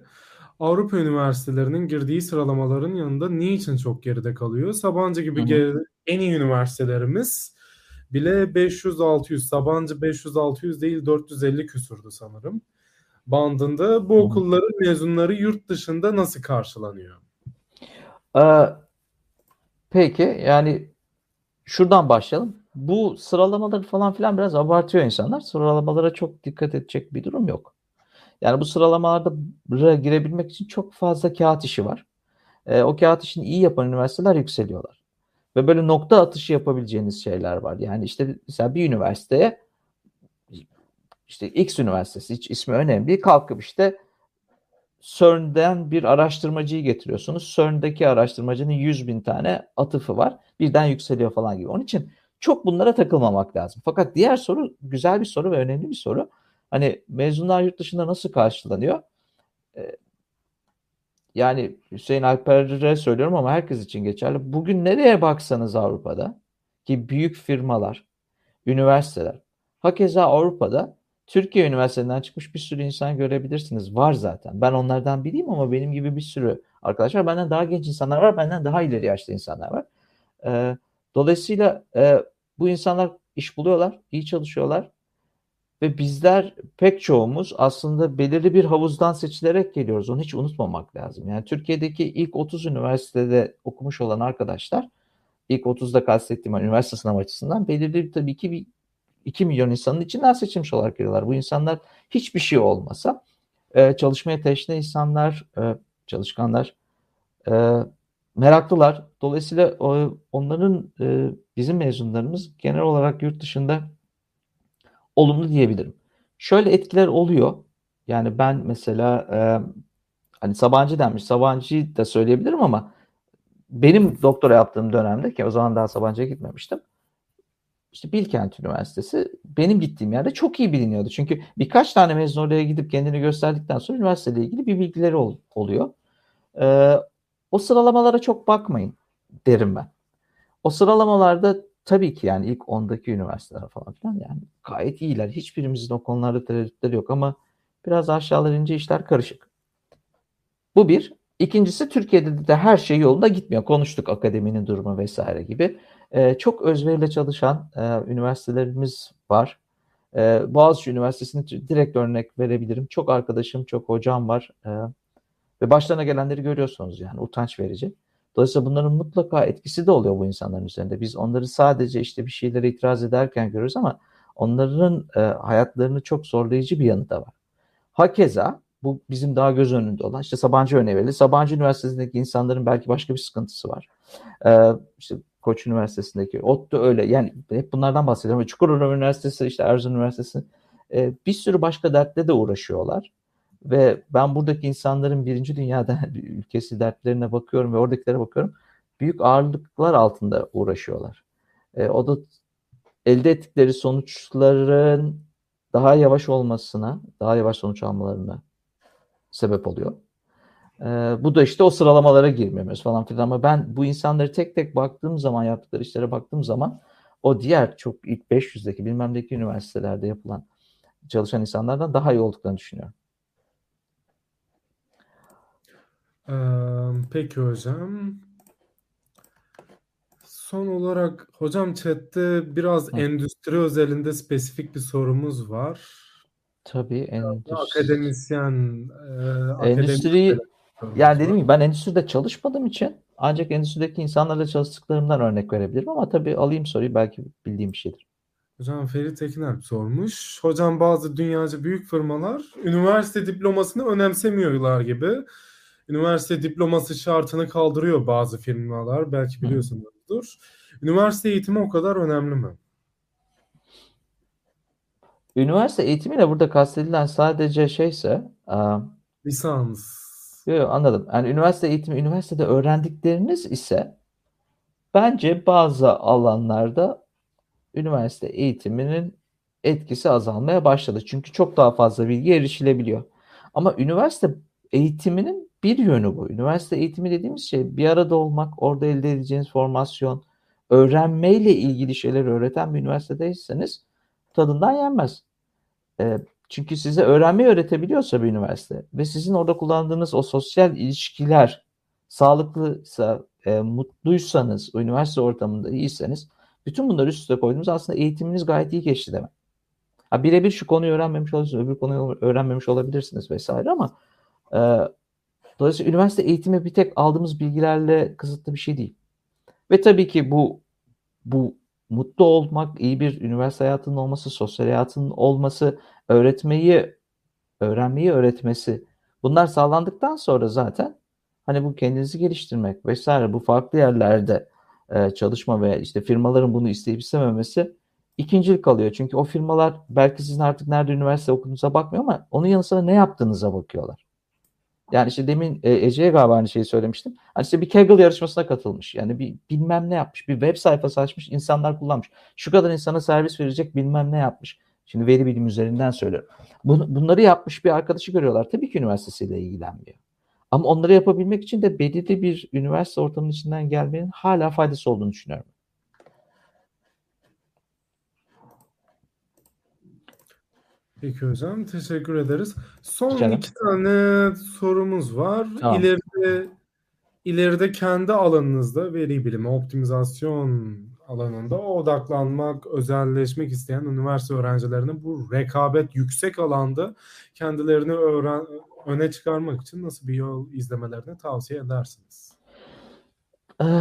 Avrupa üniversitelerinin girdiği sıralamaların yanında niçin çok geride kalıyor? Sabancı gibi Hı hı. geri- en iyi üniversitelerimiz bile 500-600, Sabancı 500-600 değil 450 küsurdu sanırım. Bandında bu okulların mezunları yurt dışında nasıl karşılanıyor? Ee, peki yani şuradan başlayalım. Bu sıralamaları falan filan biraz abartıyor insanlar. Sıralamalara çok dikkat edecek bir durum yok. Yani bu sıralamalarda girebilmek için çok fazla kağıt işi var. Ee, o kağıt işini iyi yapan üniversiteler yükseliyorlar. Ve böyle nokta atışı yapabileceğiniz şeyler var. Yani işte mesela bir üniversiteye işte X üniversitesi hiç ismi önemli. Kalkıp işte CERN'den bir araştırmacıyı getiriyorsunuz. CERN'deki araştırmacının 100 bin tane atıfı var. Birden yükseliyor falan gibi. Onun için çok bunlara takılmamak lazım. Fakat diğer soru güzel bir soru ve önemli bir soru. Hani mezunlar yurt dışında nasıl karşılanıyor? Ee, yani Hüseyin Alper'e söylüyorum ama herkes için geçerli. Bugün nereye baksanız Avrupa'da ki büyük firmalar, üniversiteler, hakeza Avrupa'da Türkiye üniversitesinden çıkmış bir sürü insan görebilirsiniz. Var zaten. Ben onlardan biriyim ama benim gibi bir sürü arkadaş var. Benden daha genç insanlar var. Benden daha ileri yaşta insanlar var. Ee, dolayısıyla e, bu insanlar iş buluyorlar, iyi çalışıyorlar. Ve bizler pek çoğumuz aslında belirli bir havuzdan seçilerek geliyoruz. Onu hiç unutmamak lazım. Yani Türkiye'deki ilk 30 üniversitede okumuş olan arkadaşlar, ilk 30'da kastettiğim üniversite sınavı açısından belirli tabii ki bir 2 milyon insanın içinden seçilmiş olarak geliyorlar. Bu insanlar hiçbir şey olmasa e, çalışmaya teşne insanlar, e, çalışkanlar, e, meraklılar. Dolayısıyla onların bizim mezunlarımız genel olarak yurt dışında olumlu diyebilirim. Şöyle etkiler oluyor. Yani ben mesela e, hani Sabancı denmiş. Sabancı'yı da söyleyebilirim ama benim doktora yaptığım dönemde ki o zaman daha Sabancı'ya gitmemiştim. İşte Bilkent Üniversitesi benim gittiğim yerde çok iyi biliniyordu. Çünkü birkaç tane mezun oraya gidip kendini gösterdikten sonra üniversiteyle ilgili bir bilgileri ol, oluyor. Ee, o sıralamalara çok bakmayın derim ben. O sıralamalarda tabii ki yani ilk 10'daki üniversiteler falan filan yani gayet iyiler. Hiçbirimizin o konularda tereddütleri yok ama biraz aşağılar ince işler karışık. Bu bir. İkincisi Türkiye'de de her şey yolunda gitmiyor. Konuştuk akademinin durumu vesaire gibi. Ee, çok özveriyle çalışan e, üniversitelerimiz var. Ee, Boğaziçi Üniversitesi'ni direkt örnek verebilirim. Çok arkadaşım, çok hocam var. Ee, ve başlarına gelenleri görüyorsunuz yani utanç verici. Dolayısıyla bunların mutlaka etkisi de oluyor bu insanların üzerinde. Biz onları sadece işte bir şeylere itiraz ederken görürüz ama onların e, hayatlarını çok zorlayıcı bir yanı da var. Hakeza bu bizim daha göz önünde olan işte Sabancı örneği verildi. Sabancı Üniversitesi'ndeki insanların belki başka bir sıkıntısı var. Ee, işte Koç Üniversitesi'ndeki ODTÜ öyle yani hep bunlardan bahsediyorum. Çukurova Üniversitesi işte Erzurum Üniversitesi e, bir sürü başka dertle de uğraşıyorlar. Ve ben buradaki insanların birinci dünyada ülkesi dertlerine bakıyorum ve oradakilere bakıyorum. Büyük ağırlıklar altında uğraşıyorlar. E, o da elde ettikleri sonuçların daha yavaş olmasına, daha yavaş sonuç almalarına sebep oluyor. Ee, bu da işte o sıralamalara girmemiz falan filan ama ben bu insanları tek tek baktığım zaman yaptıkları işlere baktığım zaman o diğer çok ilk 500'deki bilmem üniversitelerde yapılan çalışan insanlardan daha iyi olduklarını düşünüyorum. Ee, peki hocam. Son olarak hocam chatte biraz Hı. endüstri özelinde spesifik bir sorumuz var. Tabii endüstri. Akademisyen, e, Endüstri yani dediğim gibi ben endüstride çalışmadığım için ancak endüstrideki insanlarla çalıştıklarımdan örnek verebilirim ama tabii alayım soruyu belki bildiğim bir şeydir. Hocam Ferit Tekinalp sormuş. Hocam bazı dünyaca büyük firmalar üniversite diplomasını önemsemiyorlar gibi. Üniversite diploması şartını kaldırıyor bazı firmalar. Belki biliyorsunuzdur. Üniversite eğitimi o kadar önemli mi? Üniversite eğitimiyle burada kastedilen sadece şeyse Lisans. Yok, anladım. Yani üniversite eğitimi, üniversitede öğrendikleriniz ise bence bazı alanlarda üniversite eğitiminin etkisi azalmaya başladı. Çünkü çok daha fazla bilgi erişilebiliyor. Ama üniversite eğitiminin bir yönü bu. Üniversite eğitimi dediğimiz şey bir arada olmak, orada elde edeceğiniz formasyon, öğrenmeyle ilgili şeyler öğreten bir üniversitedeyseniz tadından yenmez. Ee, çünkü size öğrenmeyi öğretebiliyorsa bir üniversite ve sizin orada kullandığınız o sosyal ilişkiler sağlıklıysa, e, mutluysanız, üniversite ortamında iyiyseniz bütün bunları üst üste koyduğunuz aslında eğitiminiz gayet iyi geçti demek. Birebir şu konuyu öğrenmemiş olabilirsiniz, öbür konuyu öğrenmemiş olabilirsiniz vesaire ama e, dolayısıyla üniversite eğitimi bir tek aldığımız bilgilerle kısıtlı bir şey değil. Ve tabii ki bu bu mutlu olmak, iyi bir üniversite hayatının olması, sosyal hayatının olması, öğretmeyi, öğrenmeyi öğretmesi. Bunlar sağlandıktan sonra zaten hani bu kendinizi geliştirmek vesaire bu farklı yerlerde e, çalışma ve işte firmaların bunu isteyip istememesi ikincilik kalıyor. Çünkü o firmalar belki sizin artık nerede üniversite okuduğunuza bakmıyor ama onun yanı sıra ne yaptığınıza bakıyorlar. Yani işte demin e, Ece'ye galiba aynı şeyi söylemiştim. Hani işte bir Kaggle yarışmasına katılmış. Yani bir bilmem ne yapmış. Bir web sayfası açmış. insanlar kullanmış. Şu kadar insana servis verecek bilmem ne yapmış. Şimdi veri bilim üzerinden söylüyorum. Bunları yapmış bir arkadaşı görüyorlar. Tabii ki üniversitesiyle ilgilenmiyor. Ama onları yapabilmek için de belirli bir üniversite ortamının içinden gelmenin hala faydası olduğunu düşünüyorum. Peki hocam teşekkür ederiz. Son Canım. iki tane sorumuz var. Tamam. İleride ileride kendi alanınızda veri bilimi, optimizasyon alanında odaklanmak, özelleşmek isteyen üniversite öğrencilerinin bu rekabet yüksek alanda kendilerini öğren öne çıkarmak için nasıl bir yol izlemelerini tavsiye edersiniz?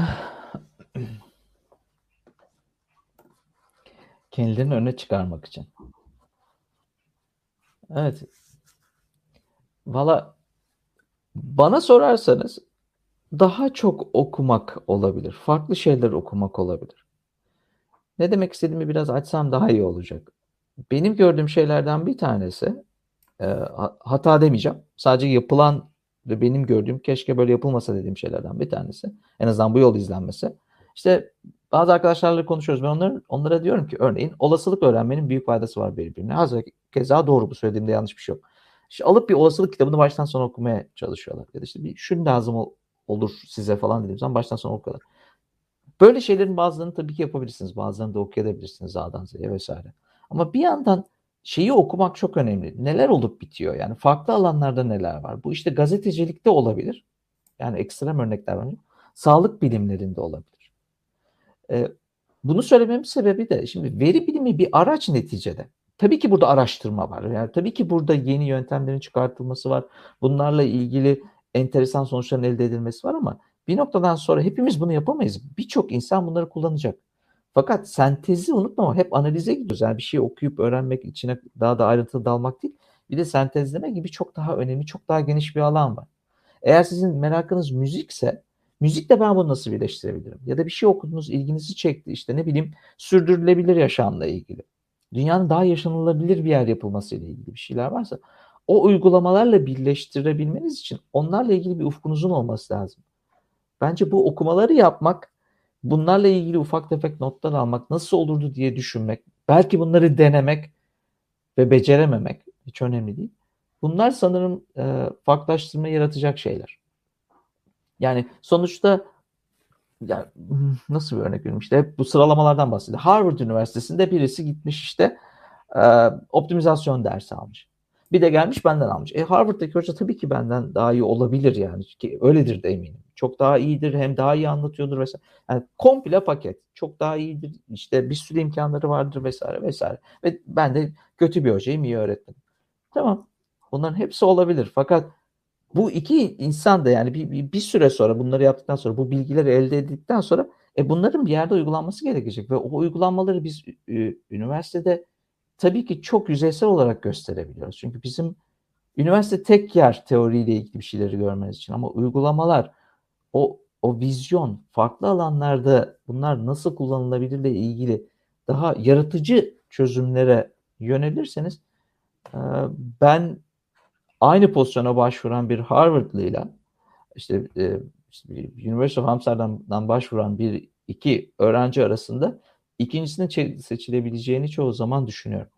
Kendilerini öne çıkarmak için. Evet. Valla bana sorarsanız daha çok okumak olabilir. Farklı şeyler okumak olabilir. Ne demek istediğimi biraz açsam daha iyi olacak. Benim gördüğüm şeylerden bir tanesi e, hata demeyeceğim. Sadece yapılan ve benim gördüğüm keşke böyle yapılmasa dediğim şeylerden bir tanesi. En azından bu yol izlenmesi. İşte bazı arkadaşlarla konuşuyoruz. Ben onların, onlara diyorum ki örneğin olasılık öğrenmenin büyük faydası var birbirine. Hazır keza doğru bu söylediğimde yanlış bir şey yok. İşte alıp bir olasılık kitabını baştan sona okumaya çalışıyorlar. Ya da işte bir şunu lazım olur size falan dediğim zaman baştan sona okuyorlar. Böyle şeylerin bazılarını tabii ki yapabilirsiniz. Bazılarını da okuyabilirsiniz A'dan Z'ye vesaire. Ama bir yandan şeyi okumak çok önemli. Neler olup bitiyor? Yani farklı alanlarda neler var? Bu işte gazetecilikte olabilir. Yani ekstrem örnekler var. Sağlık bilimlerinde olabilir. Ee, bunu söylememin sebebi de şimdi veri bilimi bir araç neticede. Tabii ki burada araştırma var. Yani tabii ki burada yeni yöntemlerin çıkartılması var. Bunlarla ilgili enteresan sonuçların elde edilmesi var ama bir noktadan sonra hepimiz bunu yapamayız. Birçok insan bunları kullanacak. Fakat sentezi unutma hep analize gidiyoruz. Yani bir şey okuyup öğrenmek, içine daha da ayrıntılı dalmak değil. Bir de sentezleme gibi çok daha önemli, çok daha geniş bir alan var. Eğer sizin merakınız müzikse, müzikle ben bunu nasıl birleştirebilirim? Ya da bir şey okudunuz, ilginizi çekti işte ne bileyim sürdürülebilir yaşamla ilgili. Dünyanın daha yaşanılabilir bir yer yapılması ile ilgili bir şeyler varsa o uygulamalarla birleştirebilmeniz için onlarla ilgili bir ufkunuzun olması lazım. Bence bu okumaları yapmak, bunlarla ilgili ufak tefek notlar almak, nasıl olurdu diye düşünmek, belki bunları denemek ve becerememek hiç önemli değil. Bunlar sanırım e, farklılaştırma yaratacak şeyler. Yani sonuçta yani nasıl bir örnek vereyim hep bu sıralamalardan bahsediyor. Harvard Üniversitesi'nde birisi gitmiş işte e, optimizasyon dersi almış. Bir de gelmiş benden almış. E Harvard'daki hoca tabii ki benden daha iyi olabilir yani. Ki öyledir de eminim. Çok daha iyidir hem daha iyi anlatıyordur vesaire. Yani komple paket. Çok daha iyidir. İşte bir sürü imkanları vardır vesaire vesaire. Ve ben de kötü bir hocayım, iyi öğretmenim. Tamam. Bunların hepsi olabilir. Fakat bu iki insan da yani bir, bir, süre sonra bunları yaptıktan sonra bu bilgileri elde edildikten sonra e bunların bir yerde uygulanması gerekecek ve o uygulanmaları biz e, üniversitede tabii ki çok yüzeysel olarak gösterebiliyoruz. Çünkü bizim üniversite tek yer teoriyle ilgili bir şeyleri görmeniz için ama uygulamalar o o vizyon farklı alanlarda bunlar nasıl kullanılabilirle ilgili daha yaratıcı çözümlere yönelirseniz ben aynı pozisyona başvuran bir Harvard'lıyla işte, e, işte University of Amsterdam'dan başvuran bir iki öğrenci arasında ikincisinin seçilebileceğini çoğu zaman düşünüyorum.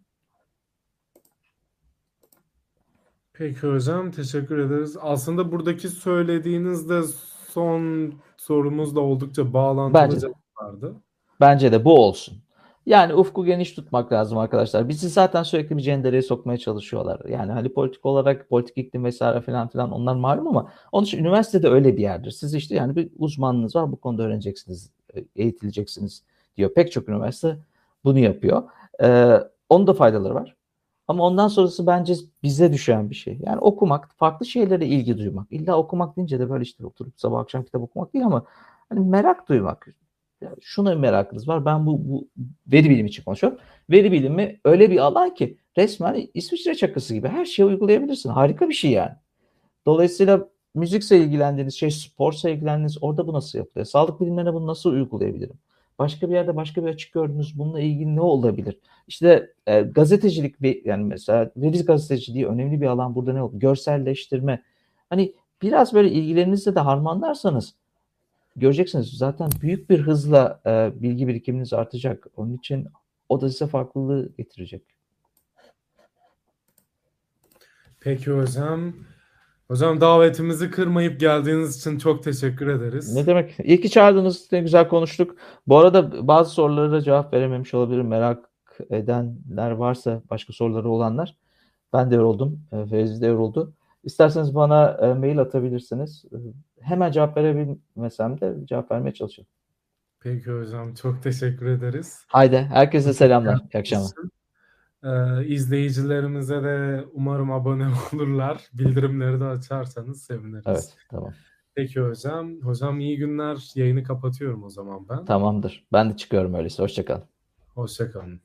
Peki hocam teşekkür ederiz. Aslında buradaki söylediğinizde son sorumuz da oldukça bağlantılı Bence cevaplardı. Bence de bu olsun. Yani ufku geniş tutmak lazım arkadaşlar. Bizi zaten sürekli bir cendereye sokmaya çalışıyorlar. Yani hani politik olarak politik iklim vesaire falan filan onlar malum ama onun için üniversitede öyle bir yerdir. Siz işte yani bir uzmanınız var bu konuda öğreneceksiniz, eğitileceksiniz diyor. Pek çok üniversite bunu yapıyor. Ee, onun da faydaları var. Ama ondan sonrası bence bize düşen bir şey. Yani okumak, farklı şeylere ilgi duymak. İlla okumak deyince de böyle işte oturup sabah akşam kitap okumak değil ama hani merak duymak. Şuna merakınız var. Ben bu, bu veri bilimi için konuşuyorum. Veri bilimi öyle bir alan ki resmen İsviçre çakısı gibi her şeyi uygulayabilirsin. Harika bir şey yani. Dolayısıyla müzikse ilgilendiğiniz şey, sporsa ilgilendiğiniz orada bu nasıl yapılıyor? Sağlık bilimlerine bunu nasıl uygulayabilirim? Başka bir yerde başka bir açık gördünüz bununla ilgili ne olabilir? İşte e, gazetecilik bir yani mesela veri gazeteciliği önemli bir alan burada ne olur? Görselleştirme. Hani biraz böyle ilgilerinizle de harmanlarsanız göreceksiniz zaten büyük bir hızla e, bilgi birikiminiz artacak. Onun için o da size farklılığı getirecek. Peki hocam. Hocam davetimizi kırmayıp geldiğiniz için çok teşekkür ederiz. Ne demek? İyi ki çağırdınız. Ne güzel konuştuk. Bu arada bazı sorulara cevap verememiş olabilirim. Merak edenler varsa başka soruları olanlar. Ben de yoruldum. E, Fevzi de yoruldu. İsterseniz bana e, mail atabilirsiniz. Hemen cevap verebilmesem de cevap vermeye çalışıyorum. Peki hocam çok teşekkür ederiz. Haydi herkese selamlar. İyi akşamlar. Ee, izleyicilerimize de umarım abone olurlar. Bildirimleri de açarsanız seviniriz. Evet tamam. Peki hocam. Hocam iyi günler. Yayını kapatıyorum o zaman ben. Tamamdır. Ben de çıkıyorum öyleyse. Hoşçakalın. Hoşçakalın.